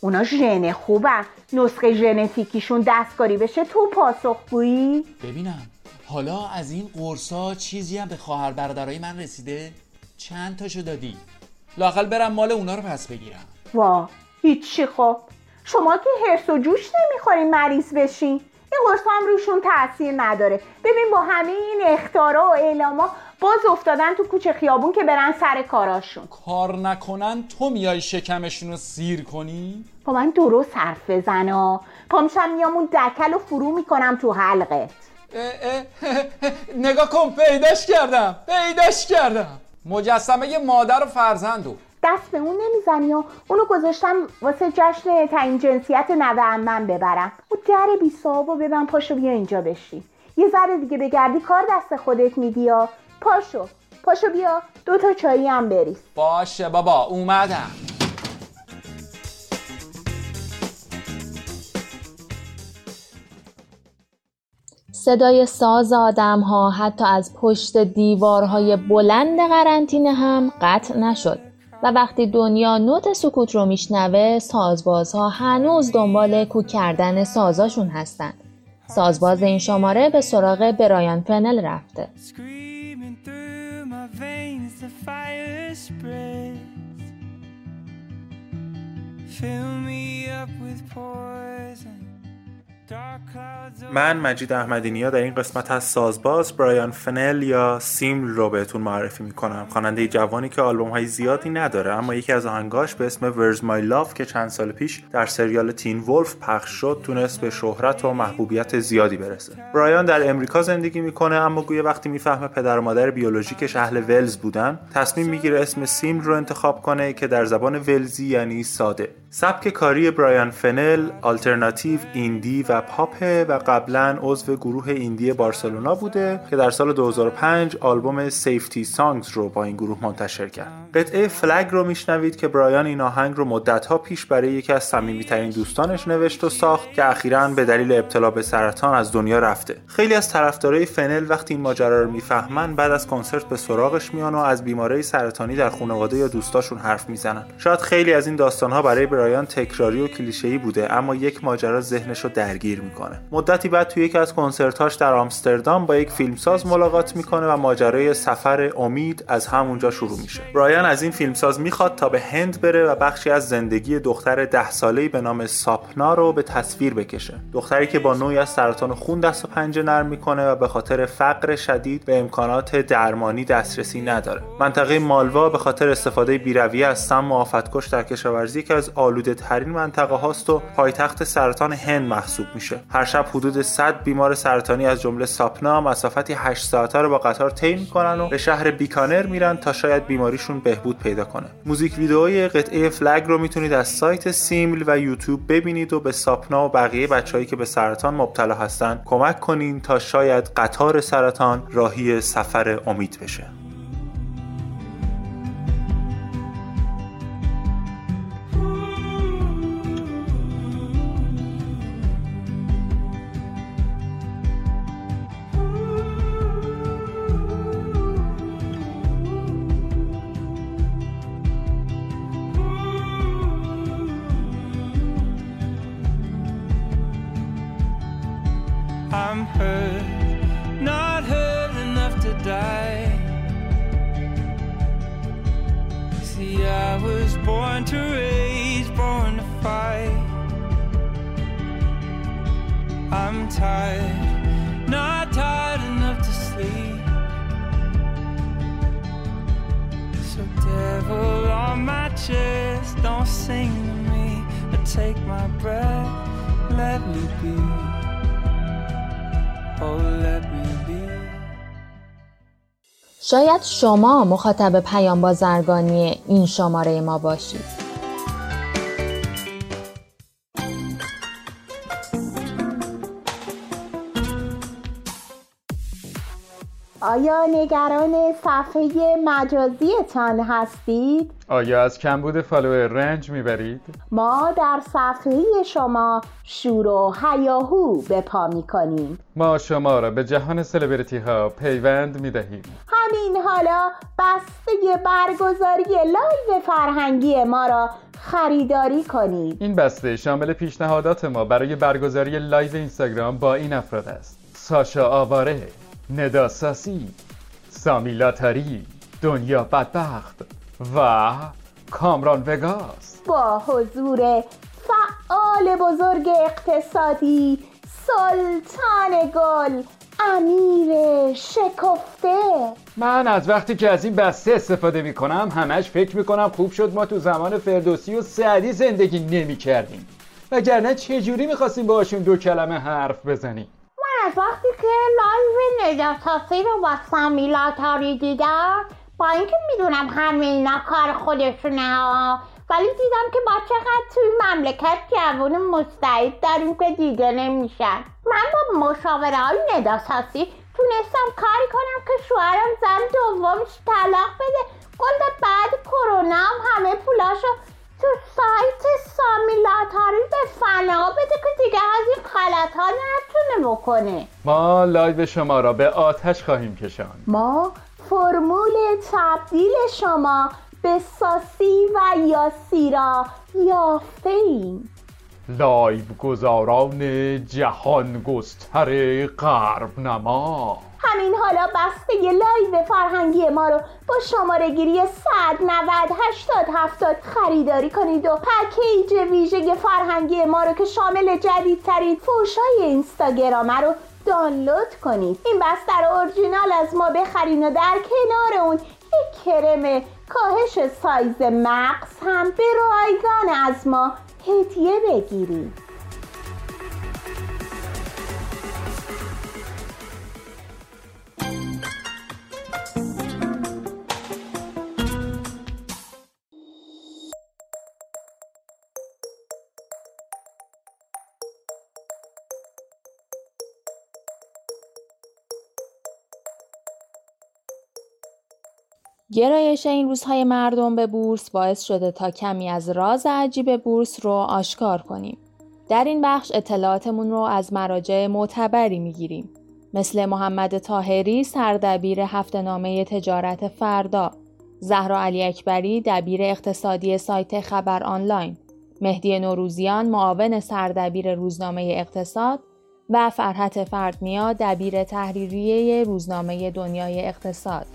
اونا ژن خوبن. نسخه ژنتیکیشون دستکاری بشه تو پاسخگویی. ببینم حالا از این قرصا چیزی هم به خواهر برادرای من رسیده؟ چند تاشو دادی؟ لاقل برم مال اونا رو پس بگیرم. وا هیچی خب. شما که هرس و جوش نمی‌خورین مریض بشین این قرص هم روشون تاثیر نداره. ببین با همه این اختارا و اعلاما باز افتادن تو کوچه خیابون که برن سر کاراشون. کار نکنن تو میای شکمشون رو سیر کنی؟ با من درست حرف بزنا پامشم میام اون دکل رو فرو می‌کنم تو حلقت. نگاه کن پیداش کردم پیداش کردم. مجسمه مادر و فرزندو دست به اون نمی‌زنی و اونو گذاشتم واسه جشن تعیین جنسیت نوه من ببرم. او در بی و ببن پاشو بیا اینجا بشی. یه ذره دیگه بگردی کار دست خودت میدی پاشو پاشو بیا دو تا چایی هم بریز. باشه بابا اومدم. صدای ساز آدم ها حتی از پشت دیوارهای بلند قرنطینه هم قطع نشد. و وقتی دنیا نوت سکوت رو میشنوه سازبازها هنوز دنبال کوک کردن سازاشون هستن سازباز این شماره به سراغ برایان فنل رفته. من مجید احمدی نیا در این قسمت از سازباز برایان فنل یا سیمل رو بهتون معرفی می‌کنم. خواننده جوانی که آلبوم های زیادی نداره اما یکی از آهنگاش به اسم ورز مای لاف که چند سال پیش در سریال تین ولف پخش شد تونست به شهرت و محبوبیت زیادی برسه. برایان در امریکا زندگی می‌کنه اما گویا وقتی می‌فهمه پدر و مادر بیولوژیکش اهل ولز بودن تصمیم می‌گیره اسم سیمل رو انتخاب کنه که در زبان ولزی یعنی ساده. سبک کاری برایان فنل آلترناتیو indie و پاپه و قبلا عضو گروه indie بارسلونا بوده که در سال 2005 آلبوم Safety Songs رو با این گروه منتشر کرد. قطعه Flag رو میشنوید که برایان این آهنگ رو مدتها پیش برای یکی از صمیمیترین دوستانش نوشت و ساخت که اخیرا به دلیل ابتلا به سرطان از دنیا رفته. خیلی از طرفدارای فنل وقتی این ماجرا رو می‌فهمن بعد از کنسرت به سراغش میان و از بیماری سرطانی در خانواده یا دوستاشون حرف می‌زنن. شاید خیلی از این داستانها برای برایان تکراری و کلیشه‌ای بوده اما یک ماجرا ذهنش رو درگیر می‌کنه. مدتی بعد توی یکی از کنسرتاش در آمستردام با یک فیلمساز ملاقات می‌کنه و ماجرای سفر امید از همونجا شروع میشه. برایان از این فیلمساز می‌خواد تا به هند بره و بخشی از زندگی دختر ده ساله‌ای به نام ساپنا رو به تصویر بکشه. دختری که با نوعی از سرطان خون دست و پنجه نرم می‌کنه و به خاطر فقر شدید به امکانات درمانی دسترسی نداره. منطقه مالوا به خاطر استفاده بیرویه از سم و آفتکش در کشاورزی که از آلوده ترین منطقه هاست و پایتخت سرطان هند محسوب میشه. هر شب حدود 100 بیمار سرطانی از جمله ساپنا مسافتی 8 ساعته رو با قطار طی می‌کنن و به شهر بیکانر میرن تا شاید بیماریشون بهبود پیدا کنه. موزیک ویدئوی قطعه فلگ رو می‌تونید از سایت سیمل و یوتیوب ببینید و به ساپنا و بقیه بچههایی که به سرطان مبتلا هستن کمک کنین تا شاید قطار سرطان راهی سفر امید بشه. شاید شما مخاطب پیام بازرگانی این شماره ما باشید. آیا نگران صفحه مجازیتان هستید؟ آیا از کمبود فالوور رنج می‌برید؟ ما در صفحه شما شور و هیاهو به پا می کنیم ما شما را به جهان سلبریتی ها پیوند می‌دهیم. همین حالا بسته برگزاری لایو فرهنگی ما را خریداری کنید. این بسته شامل پیشنهادات ما برای برگزاری لایو اینستاگرام با این افراد است. ساشا آواره. ندا ساسی سامی لاتاری دنیا بدبخت و کامران وگاس. با حضور فعال بزرگ اقتصادی سلطان گل امیر شکفته. من از وقتی که از این بسته استفاده می کنم همش فکر می کنم خوب شد ما تو زمان فردوسی و سعدی زندگی نمی کردیم وگرنه چجوری می‌خواستیم باشون دو کلمه حرف بزنیم؟ از وقتی که لایو نجاتاسی رو با سامی لاتاری دیدم با اینکه می‌دونم همه اینا کار خودشونه ها ولی دیدم که با چقدر توی مملکت جوان مستعد داریم که دیده نمیشن. من با مشاوره های ندا یاسی تونستم کاری کنم که شوهرم زن دومش طلاق بده. گلد بعد کرونا هم همه پولاشو تو سایت سامی لاتاری به فنا بده که دیگه از این غلط ها نتونه بکنه. ما live شما را به آتش خواهیم کشان ما فرمول تبدیل شما به ساسی و یاسی را یافته ایم. live گذاران جهان گستر غرب نما همین حالا بسته live فرهنگی ما رو با شماره گیری 190 80 70 خریداری کنید و پکیج ویژه فرهنگی ما رو که شامل جدیدترین فوشای اینستاگرام رو دانلود کنید. این بستر اورجینال از ما بخرین و در کنار اون یک کرم کاهش سایز مغز هم به رایگان از ما هدیه بگیرید. گرایش این روزهای مردم به بورس باعث شده تا کمی از راز عجیب بورس رو آشکار کنیم. در این بخش اطلاعاتمون رو از مراجع معتبری می‌گیریم. مثل محمد تاهری سردبیر هفت نامه تجارت فردا، زهرا علی اکبری دبیر اقتصادی سایت خبر آنلاین، مهدی نوروزیان معاون سردبیر روزنامه اقتصاد و فرحت فردمیا دبیر تحریریه روزنامه دنیای اقتصاد.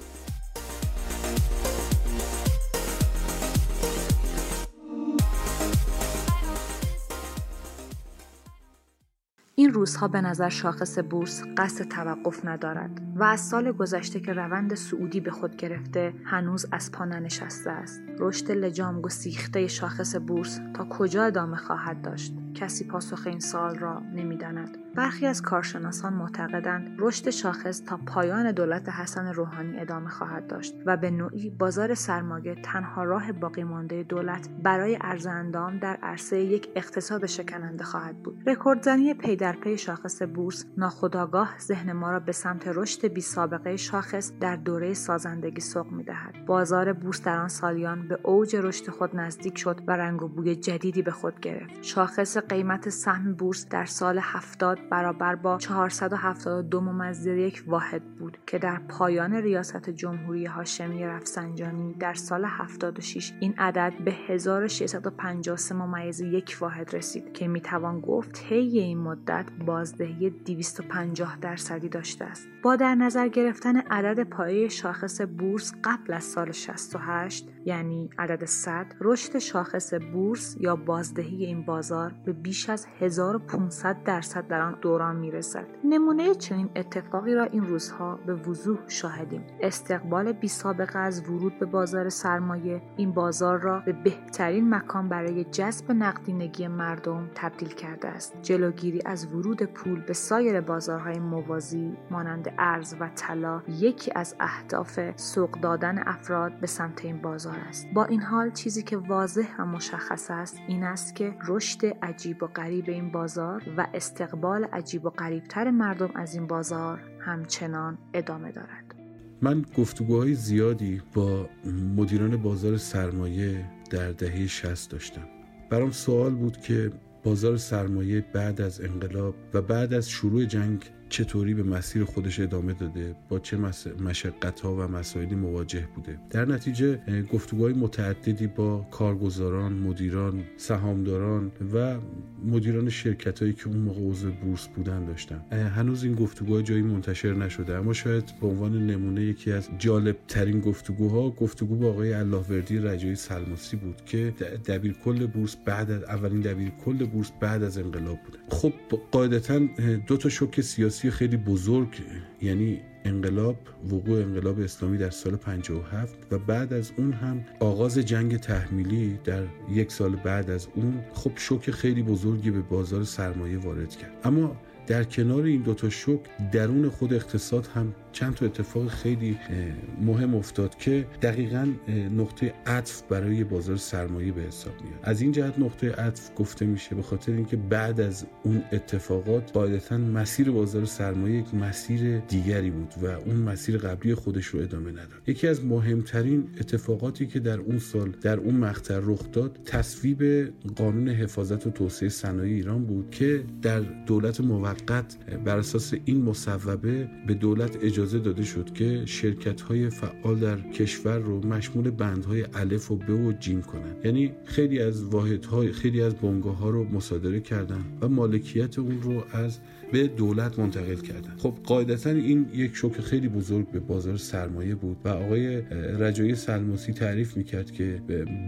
روزها به نظر شاخص بورس قصد توقف ندارد و از سال گذشته که روند صعودی به خود گرفته هنوز از پا ننشسته است. رشد لجام گسیخته شاخص بورس تا کجا ادامه خواهد داشت؟ کسی پاسخ این سوال را نمی‌داند. برخی از کارشناسان معتقدند رشد شاخص تا پایان دولت حسن روحانی ادامه خواهد داشت و به نوعی بازار سرمایه تنها راه باقی مانده دولت برای عرض اندام در عرصه یک اقتصاد شکننده خواهد بود. رکوردزنی پی در پی شاخص بورس ناخودآگاه ذهن ما را به سمت رشد بی سابقه شاخص در دوره سازندگی سوق می‌دهد. بازار بورس در آن سالیان به اوج رشد خود نزدیک شد و رنگ و بوی جدیدی به خود گرفت. شاخص قیمت سهم بورس در سال 70 برابر با 472 ممیز یک واحد بود که در پایان ریاست جمهوری هاشمی رفسنجانی در سال 76 این عدد به 1653 ممیز یک واحد رسید که می‌توان گفت طی این مدت بازدهی 250 درصدی داشته است. با در نظر گرفتن عدد پایه شاخص بورس قبل از سال 68 یعنی عدد 100 رشد شاخص بورس یا بازدهی این بازار به بیش از 1500 درصد در آن دوران می‌رسد. نمونه چنین اتفاقی را این روزها به وضوح شاهدیم. استقبال بی سابقه از ورود به بازار سرمایه این بازار را به بهترین مکان برای جذب نقدینگی مردم تبدیل کرده است. جلوگیری از ورود پول به سایر بازارهای موازی مانند ارز و طلا یکی از اهداف سوق دادن افراد به سمت این بازار است. با این حال چیزی که واضح و مشخص است این است که رشد عجیب و غریب این بازار و استقبال عجیب و غریبتر مردم از این بازار همچنان ادامه دارد. من گفتگوهای زیادی با مدیران بازار سرمایه در دهه 60 داشتم. برام سوال بود که بازار سرمایه بعد از انقلاب و بعد از شروع جنگ چطوری به مسیر خودش ادامه داده با چه مشقت ها و مسائلی مواجه بوده. در نتیجه گفتگوهای متعددی با کارگزاران مدیران سهامداران و مدیران شرکت هایی که اون موقع عضو بورس بودن داشتم هنوز این گفتگوها جایی منتشر نشده اما شاید به عنوان نمونه یکی از جالب ترین گفتگوها گفتگو با آقای اللهوردی رجایی سلموسی بود که دبیر کل بورس بعد از اولین دبیر کل بورس بعد از انقلاب بودن خب قاعدتا دو تا شوک سیاسی خیلی بزرگ یعنی انقلاب وقوع انقلاب اسلامی در سال 57 و بعد از اون هم آغاز جنگ تحمیلی در یک سال بعد از اون خب شوک خیلی بزرگی به بازار سرمایه وارد کرد. اما در کنار این دوتا شوک درون خود اقتصاد هم چند تا اتفاق خیلی مهم افتاد که دقیقا نقطه عطف برای بازار سرمایه به حساب میاد. از این جهت نقطه عطف گفته میشه به خاطر اینکه بعد از اون اتفاقات قاعدتا مسیر بازار سرمایه یک مسیر دیگری بود و اون مسیر قبلی خودش رو ادامه نداد. یکی از مهمترین اتفاقاتی که در اون سال در اون مقطع رخ داد تصویب قانون حفاظت و توسعه صنایع ایران بود که در دولت موقت بر اساس این مصوبه به دولت اجازه اجازه داده شد که شرکت های فعال در کشور رو مشمول بندهای الف و ب و جیم کنن. یعنی خیلی از واحدهای خیلی از بنگاه ها رو مصادره کردن و مالکیت اون رو از به دولت منتقل کردن. خب قاعدتا این یک شوک خیلی بزرگ به بازار سرمایه بود و آقای رجایی سلموسی تعریف می‌کرد که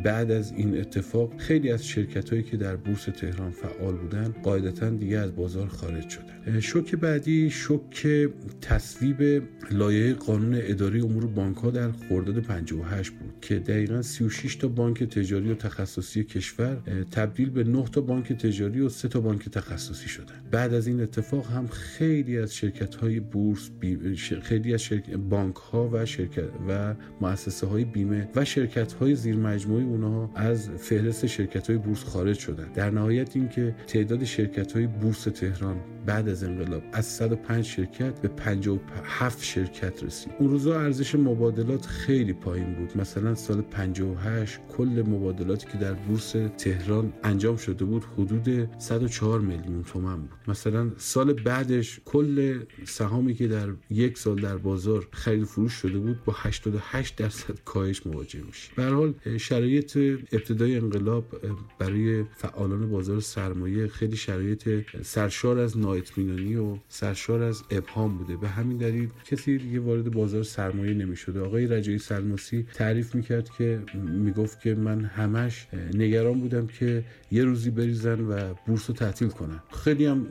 بعد از این اتفاق خیلی از شرکت هایی که در بورس تهران فعال بودن قاعدتا دیگه از بازار خارج شدن. شوک بعدی شوک تصویب لایحه قانون اداره امور بانک ها در خرداد 58 بود که دقیقا 36 تا بانک تجاری و تخصصی کشور تبدیل به 9 تا بانک تجاری و 3 تا بانک تخصصی شدن. بعد از این اتفاق هم خیلی از شرکت های بورس خیلی از شرکت بانک ها و شرکت و مؤسسه های بیمه و شرکت های زیر مجموعه اونها از فهرست شرکت های بورس خارج شدن. در نهایت اینکه تعداد شرکت های بورس تهران بعد از انقلاب از 105 شرکت به 57 شرکت رسید. اون روزا ارزش مبادلات خیلی پایین بود. مثلا سال 58 کل مبادلاتی که در بورس تهران انجام شده بود حدود 104 میلیون تومن بود. مثلا سال بعدش کل سهامی که در یک سال در بازار خرید فروش شده بود با 88 درصد کاهش مواجه میشه به حال شرایط ابتدای انقلاب برای فعالان بازار سرمایه خیلی شرایط سرشار از نااطمینانی و سرشار از ابهام بوده. به همین دلیل کسی دیگه وارد بازار سرمایه نمی‌شده. آقای رجایی سلماسی تعریف می‌کرد که می‌گفت که من همش نگران بودم که یه روزی بریزن و بورس رو تعطیل کنن. خیلی هم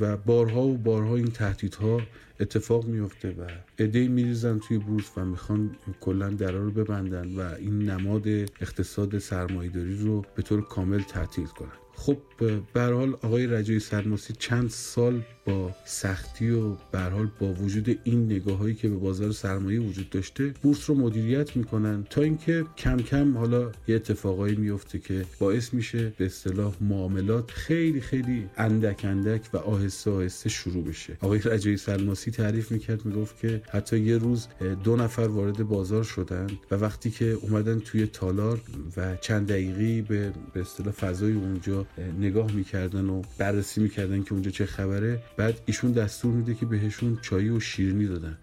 و بارها و بارها این تهدیدها اتفاق میفته و ایده میریزن توی بورس و می‌خوان کلا درا رو ببندن و این نماد اقتصاد سرمایهداری رو به طور کامل تعطیل کنن. خب به حال آقای رجایی سرماسی چند سال با سختی و به حال با وجود این نگاه هایی که به بازار سرمایه وجود داشته بورس رو مدیریت می‌کنن تا اینکه کم کم حالا یه اتفاقایی میفته که باعث میشه به اصطلاح معاملات خیلی خیلی اندک اندک و آهسته آهسته شروع بشه. آقای رجایی سلماسی تعریف می‌کرد می‌گفت که حتی یه روز دو نفر وارد بازار شدن و وقتی که اومدن توی تالار و چند دقیقی به به اصطلاح فضای اونجا نگاه می‌کردن و بررسی می‌کردن که اونجا چه خبره. بعد ایشون دستور میده که بهشون چای و شیرینی دادن.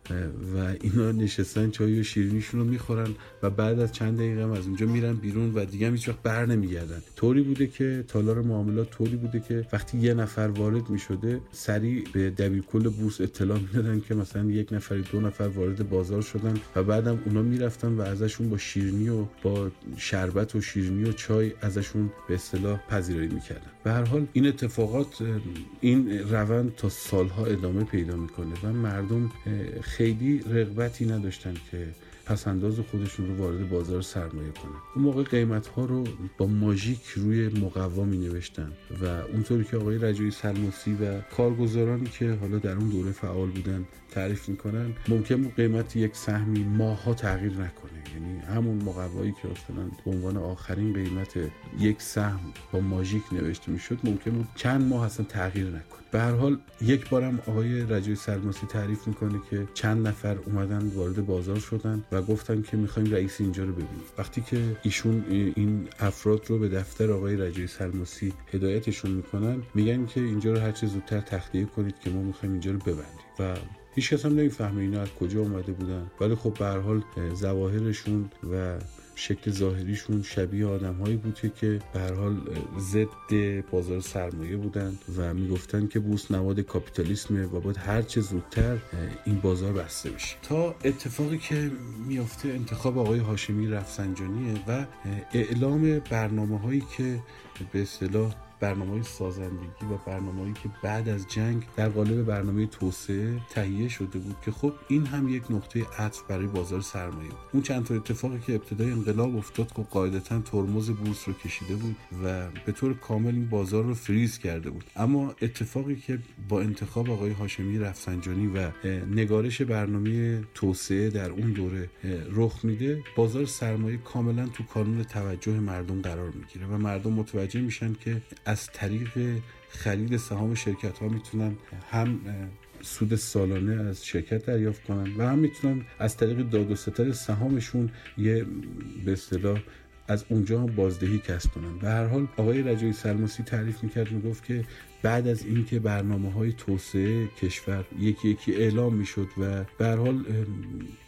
و اینا نشستن چای و شیرینیشون رو می‌خورن و بعد از چند دقیقه هم از اونجا میرن بیرون و دیگه هیچ وقت بر نمیگردن. طوری بوده که تالار معاملات طوری بوده که وقتی یه نفر وارد می‌شده سریع به دبیر کل بورس اطلاع می‌دادن که مثلا یک نفری دو نفر وارد بازار شدن و بعدم اونا می‌رفتن و ازشون با شیرینی و با شربت و شیرینی و چای ازشون به اصطلاح پذیرایی می‌کردن. به هر حال این اتفاقات این روند تا سالها ادامه پیدا می‌کنه و مردم خیلی رغبتی نداشتن که پسنداز خودشون رو وارد بازار سرمایه کنن. اون موقع قیمت ها رو با ماژیک روی مقوا می نوشتن و اونطوری که آقای رجایی سلموسی و کارگزارانی که حالا در اون دوره فعال بودن تعریف می‌کنن ممکن قیمت یک سهمی ماها تغییر نکنه. یعنی همون مقوایی که مثلا به عنوان آخرین قیمت یک سهم با ماژیک نوشته می‌شد ممکن بود چند ماه اصلا تغییر نکنه. به هر حال یک بارم آقای رجای سلماسی تعریف می‌کنه که چند نفر اومدن وارد بازار شدن و گفتن که می‌خوایم رئیس اینجا رو ببینیم. وقتی که ایشون این افراد رو به دفتر آقای رجای سلماسی هدایتشون می‌کنن میگن که اینجا رو هر چه زودتر تخلیه کنید که ما می‌خوایم اینجا رو ببندیم. و هیچ کس هم نمی‌فهمه اینا از کجا اومده بودن. ولی خب به هر حال ظواهرشون و شکل ظاهریشون شبیه آدم هایی بوده که به هر حال ضد بازار سرمایه بودن و می‌گفتن که بورس نواد کاپیتالیسمه و باید هر چه زودتر این بازار بسته بشه. تا اتفاقی که میافته انتخاب آقای هاشمی رفسنجانیه و اعلام برنامه هایی که به اصطلاح برنامه سازندگی و برنامه‌ای که بعد از جنگ در قالب برنامه توسعه تهیه شده بود که خب این هم یک نقطه عطف برای بازار سرمایه بود. اون چند تا اتفاقی که ابتدای انقلاب افتاد که قاعدتا ترمز بورس رو کشیده بود و به طور کامل این بازار رو فریز کرده بود. اما اتفاقی که با انتخاب آقای هاشمی رفسنجانی و نگارش برنامه توسعه در اون دوره رخ میده بازار سرمایه کاملا تو کانون توجه مردم قرار می‌گیره و مردم متوجه میشن که از طریق خرید سهام شرکت ها می‌تونن هم سود سالانه از شرکت دریافت کنن و هم می‌تونن از طریق داد و ستر سهامشون یه به اصطلاح از اونجا هم بازدهی کسب کنن. به هر حال آقای رجایی سلماسی تعریف می‌کرد می‌گفت که بعد از اینکه برنامه های توسعه کشور یکی یکی اعلام می‌شد و به هر حال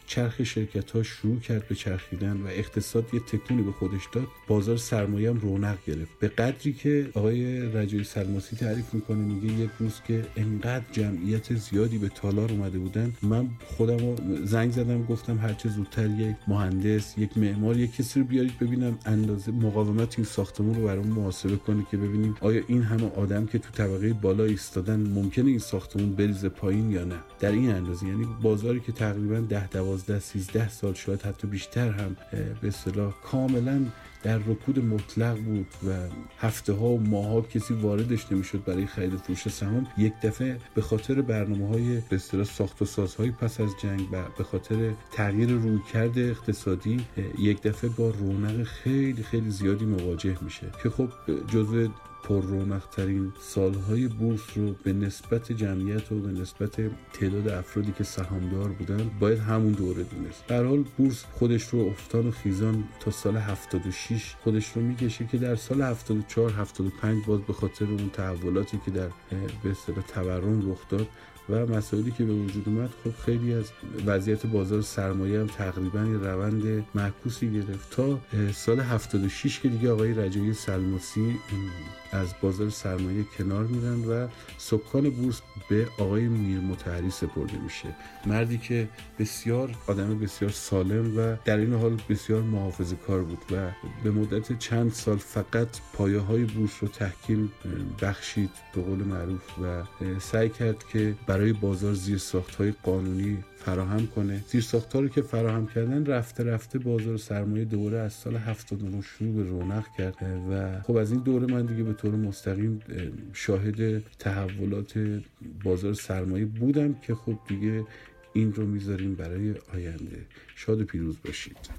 چرخ شرکت ها شروع کرد به چرخیدن و اقتصاد یه تکونی به خودش داد. بازار سرمایه هم رونق گرفت. به قدری که آقای رجایی سلماسی تعریف می‌کنه میگه یک روز که انقدر جمعیت زیادی به تالار اومده بودن. من خودم رو زنگ زدم گفتم هرچه زودتر یک مهندس یک معمار یک کسی رو بیارید ببینم اندازه مقاومت این ساختمون رو برام محاسبه کنه که ببینیم آیا این همه آدم که تو طبقه بالا ایستادن ممکنه این ساختمون بریزه پایین یا نه. در این اندازه یعنی بازاری که تقریبا 10 12 13 سال شاید حتی بیشتر هم به اصطلاح کاملا در رکود مطلق بود و هفته ها و ماه ها کسی واردش نمی‌شد برای خرید فروش سهام. یک دفعه به خاطر برنامه های به اصطلاح ساخت و سازهای پس از جنگ و به خاطر تغییر رویکرد اقتصادی یک دفعه با رونق خیلی خیلی زیادی مواجه میشه. که خب جزو پر ترین سالهای بورس رو به نسبت جمعیت و به نسبت تعداد افرادی که سهامدار بودن باید همون دوره دونست. در حال بورس خودش رو افتان و خیزان تا سال 76 خودش رو می‌کشه که در سال 74 75 باز به خاطر اون تحولاتی که در به اصطلاح تورم رخ داد و مسائلی که به وجود اومد خب خیلی از وضعیت بازار سرمایه هم تقریبا یه روند معکوسی گرفت تا سال 76 که دیگه آقای رجایی سلموسی از بازار سرمایه کنار میرن و سکان بورس به آقای میر متحری سپرده میشه. مردی که بسیار آدم بسیار سالم و در این حال بسیار محافظه کار بود و به مدت چند سال فقط پایه های بورس رو تحکیم بخشید به قول معروف و سعی کرد که برای بازار زیر ساخت های قانونی فراهم کنه. زیر رو که فراهم کردن رفته رفته بازار سرمایه دوره از سال 79 شروع به رونق کرد و خب از این دوره من دیگه به طور مستقیم شاهد تحولات بازار سرمایه بودم که خب دیگه این رو می‌ذاریم برای آینده. شاد و پیروز باشید.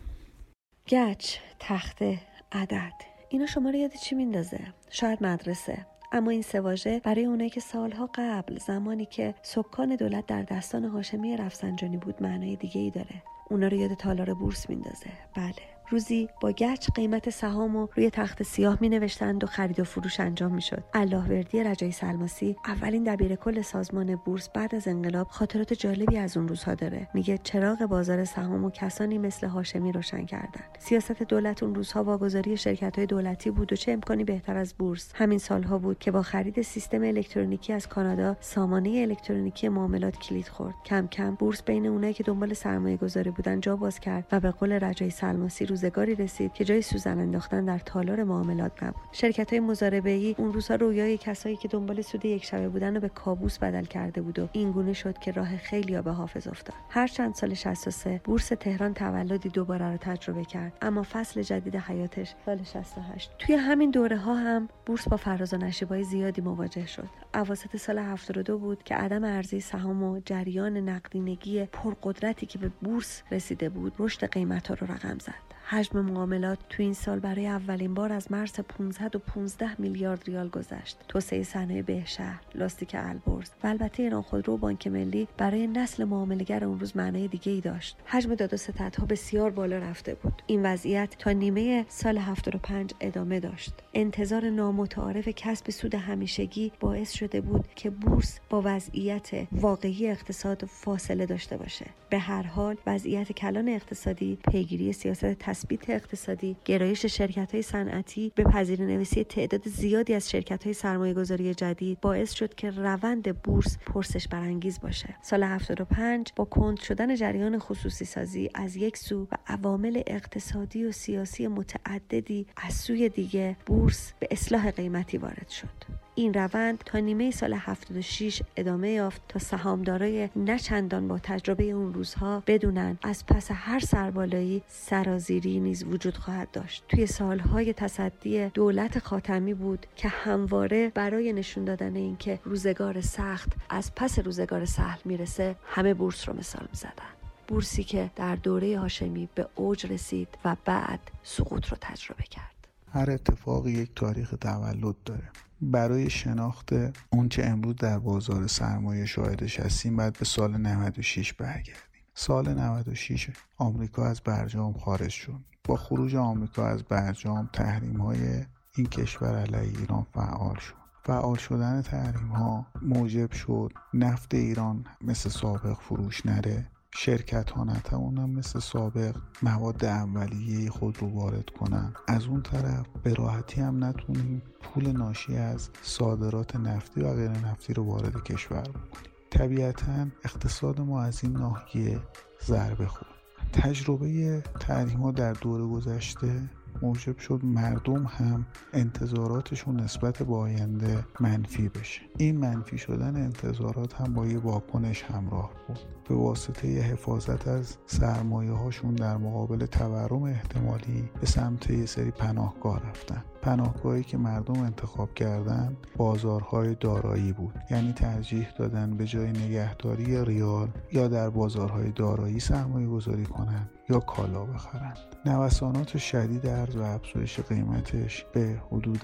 گچ تخته عدد. اینا شما رو یاد چی میندازه؟ شاید مدرسه. اما این سواژه برای اونایی که سالها قبل زمانی که سکان دولت در دستان هاشمی رفسنجانی بود معنای دیگه ای داره. اونا رو یاد تالار بورس میندازه. بله. روزی با گچ قیمت سهام و روی تخت سیاه می نوشتند و خرید و فروش انجام می شد. وردی رجای سلماسی اولین دبیر کل سازمان بورس بعد از انقلاب خاطرات جالبی از اون روزها داره. میگه چراغ بازار سهام و کسانی مثل هاشمی روشن کردن. سیاست دولت اون روزها واگذاری شرکت های دولتی بود و چه امکانی بهتر از بورس. همین سالها بود که با خرید سیستم الکترونیکی از کانادا سامانه الکترونیکی معاملات کلید خورد. کم کم بورس بین اونایی که دنبال سرمایه گذاری بودن جا باز کرد و به قول رجای سلماسی روزگاری رسید که جای سوزن انداختن در تالار معاملات نبود. شرکت های مزاربه ای اون روزها رویای کسایی که دنبال سود یک شبه بودن رو به کابوس بدل کرده بود و این گونه شد که راه خیلی به حافظ افتاد. هر چند سال 63 بورس تهران تولدی دوباره رو تجربه کرد اما فصل جدید حیاتش سال 68 توی همین دوره ها هم بورس با فراز و نشیبای زیادی مواجه شد. اواسط سال 72 بود که عدم ارزی سهام و جریان نقدینگی پرقدرتی که به بورس رسیده بود رشد قیمت ها رو رقم زد. حجم معاملات تو این سال برای اولین بار از مرز 515 میلیارد ریال گذشت. توسعه صنایع بهشهر، لاستیک البرز و البته ایران خودرو بانک ملی برای نسل معاملهگر اون روز معنای دیگه ای داشت. حجم داد و ستدها بسیار بالا رفته بود. این وضعیت تا نیمه سال 75 ادامه داشت. انتظار نامتعارف کسب سود همیشگی باعث شده بود که بورس با وضعیت واقعی اقتصاد فاصله داشته باشه. به هر حال وضعیت کلان اقتصادی پیگیری سیاست تثبیت اقتصادی گرایش شرکت های صنعتی به پذیر نویسی تعداد زیادی از شرکت های سرمایه گذاری جدید باعث شد که روند بورس پرسش برانگیز باشه. سال 75 با کند شدن جریان خصوصی سازی از یک سو و عوامل اقتصادی و سیاسی متعددی از سوی دیگه بورس به اصلاح قیمتی وارد شد. این روند تا نیمه سال 76 ادامه یافت تا سهامدارای نچندان با تجربه اون روزها بدونن از پس هر سربالایی سرازیری نیز وجود خواهد داشت. توی سالهای تصدی دولت خاتمی بود که همواره برای نشون دادن اینکه روزگار سخت از پس روزگار سهل می‌رسه همه بورس رو مثال می‌زدن. بورسی که در دوره هاشمی به اوج رسید و بعد سقوط رو تجربه کرد. هر اتفاقی یک تاریخ تولد داره. برای شناخت اونچه امروز در بازار سرمایه شاهدش هستیم باید به سال 96 برگردیم. سال 96 آمریکا از برجام خارج شد. با خروج آمریکا از برجام تحریم های این کشور علیه ایران فعال شد. فعال شدن تحریم ها موجب شد نفت ایران مثل سابق فروش نره. شرکت ها نتوانن مثل سابق مواد اولیه خود رو وارد کنن. از اون طرف به راحتی هم نتونیم پول ناشی از صادرات نفتی و غیر نفتی رو وارد کشور بکنیم. طبیعتا اقتصاد ما از این ناحیه ضربه خورد. تجربه تحریم ها در دور گذشته موجب شد مردم هم انتظاراتشون نسبت به آینده منفی بشه. این منفی شدن انتظارات هم با یه واکنش همراه بود. به واسطه حفاظت از سرمایه هاشون در مقابل تورم احتمالی به سمت یه سری پناهگاه رفتن. پناهگاهی که مردم انتخاب کردن بازارهای دارایی بود. یعنی ترجیح دادن به جای نگهداری ریال یا در بازارهای دارایی سرمایه گذاری کنند یا کالا بخرند. نوسانات شدید ارز و افزایش قیمتش به حدود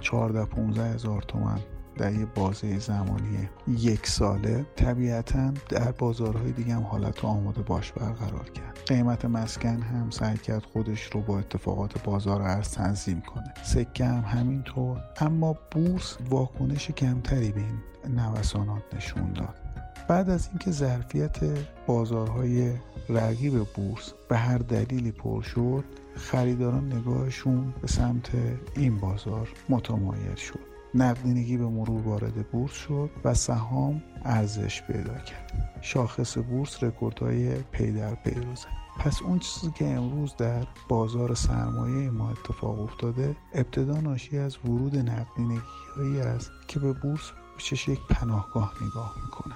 14 15 هزار تومن در یه بازه زمانی یک ساله طبیعتا در بازارهای دیگه هم حالت آماده باش برقرار کرد. قیمت مسکن هم سعی کرد خودش رو با اتفاقات بازار ارز تنظیم کنه. سکه هم همینطور اما بورس واکنش کمتری به این نوسانات نشون داد. بعد از اینکه ظرفیت بازارهای رقیب بورس به هر دلیلی پر شد خریداران نگاهشون به سمت این بازار متمایل شد. نقدینگی به مرور وارد بورس شد و سهام ارزش پیدا کرد. شاخص بورس رکوردهای پی در پی رو زد پس اون چیزی که امروز در بازار سرمایه ما اتفاق افتاده ابتدا ناشی از ورود نقدینگی هایی است که به بورس چشم یک پناهگاه نگاه می‌کنه.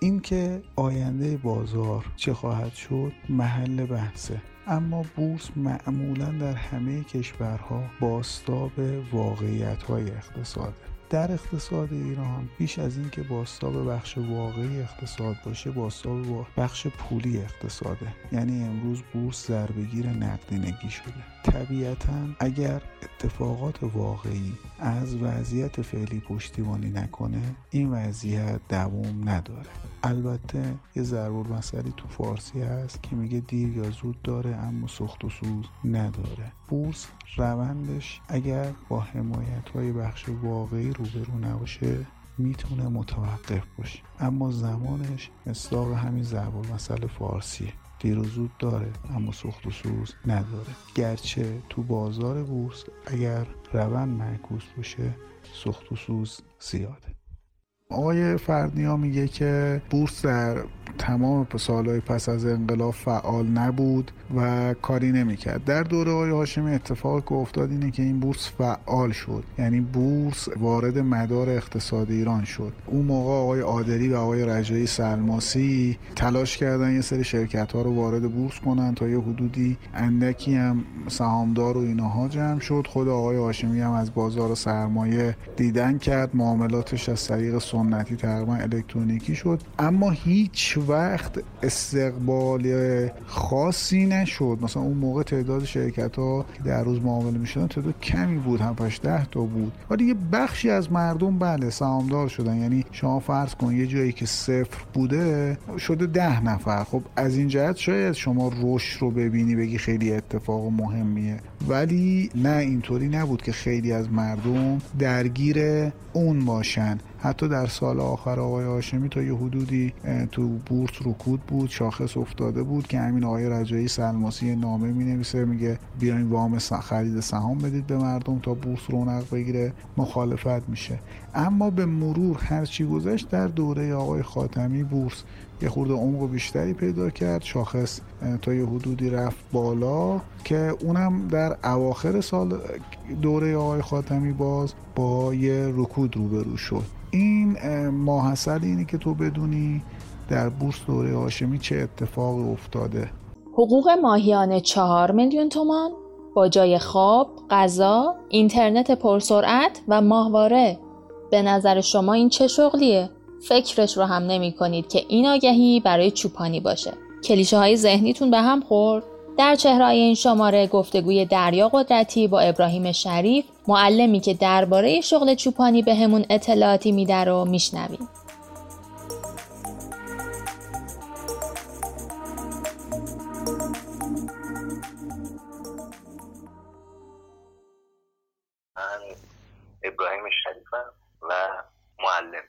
اینکه آینده بازار چه خواهد شد محل بحثه. اما بورس معمولا در همه کشورها باستاب واقعیت های اقتصاده. در اقتصاد ایران بیش از اینکه باستاب بخش واقعی اقتصاد باشه باستاب بخش پولی اقتصاده. یعنی امروز بورس ضربهگیر نقدینگی شده. طبیعتا اگر اتفاقات واقعی از وضعیت فعلی پشتیبانی نکنه این وضعیت دوام نداره. البته یه ضرور مسئله تو فارسی هست که میگه دیر یا زود داره اما سخت و سوز نداره. بورس روندش اگر با حمایت های بخش واقعی روبرو نباشه می‌تونه متوقف باشه. اما زمانش مصداق همین ضرب مسئله فارسیه دیر و زود داره اما سخت و سوز نداره. گرچه تو بازار بورس اگر روند معکوس باشه سخت و سوز زیاده. آقای فردنیا میگه که بورس در تمام سالهای پس از انقلاب فعال نبود و کاری نمی‌کرد. در دوره های هاشمی اتفاق که افتاد اینه که این بورس فعال شد. یعنی بورس وارد مدار اقتصاد ایران شد. اون موقع آقای عادری و آقای رجایی سلماسی تلاش کردن یه سری شرکت ها رو وارد بورس کنن تا یه حدودی اندکی هم سهامدار و اینها جمع شد. خود آقای هاشمی هم از بازار سرمایه دیدن کرد. معاملاتش از طریق سنتی تقریبا الکترونیکی شد. اما هیچ وقت استقبال خاصی نشد. مثلا اون موقع تعداد شرکت ها که در روز معامله می‌شدن تعداد کمی بود هم پاش ده تا بود. ولی یه بخشی از مردم بله سهامدار شدن. یعنی شما فرض کن یه جایی که صفر بوده شده ده نفر. خب از این جهت شاید شما رشد رو ببینی بگی خیلی اتفاق مهمیه. ولی نه اینطوری نبود که خیلی از مردم درگیر اون باشن. حتی در سال آخر آقای هاشمی تا یه حدودی تو بورس رکود بود شاخص افتاده بود که همین آقای رجایی سلماسی نامه می نویسه میگه بیاین وام خرید سهام بدید به مردم تا بورس رونق بگیره مخالفت میشه. اما به مرور هرچی گذشت در دوره آقای خاتمی بورس یه خورده عمق بیشتری پیدا کرد. شاخص تا یه حدودی رفت بالا که اونم در اواخر سال دوره آقای خاتمی باز با یه رکود روبرو شد. این ماحصل اینه که تو بدونی در بورس دوره هاشمی چه اتفاقی افتاده. حقوق ماهیانه چهار میلیون تومان با جای خواب، غذا، اینترنت پرسرعت و ماهواره. به نظر شما این چه شغلیه؟ فکرش رو هم نمی کنید که این آگهی برای چوپانی باشه. کلیشه های ذهنیتون به هم خورد. در چهرهای این شماره گفتگوی دریا قدرتی با ابراهیم شریف معلمی که درباره شغل چوپانی به همون اطلاعاتی میده رو میشنویم. ابراهیم شریفم و معلم.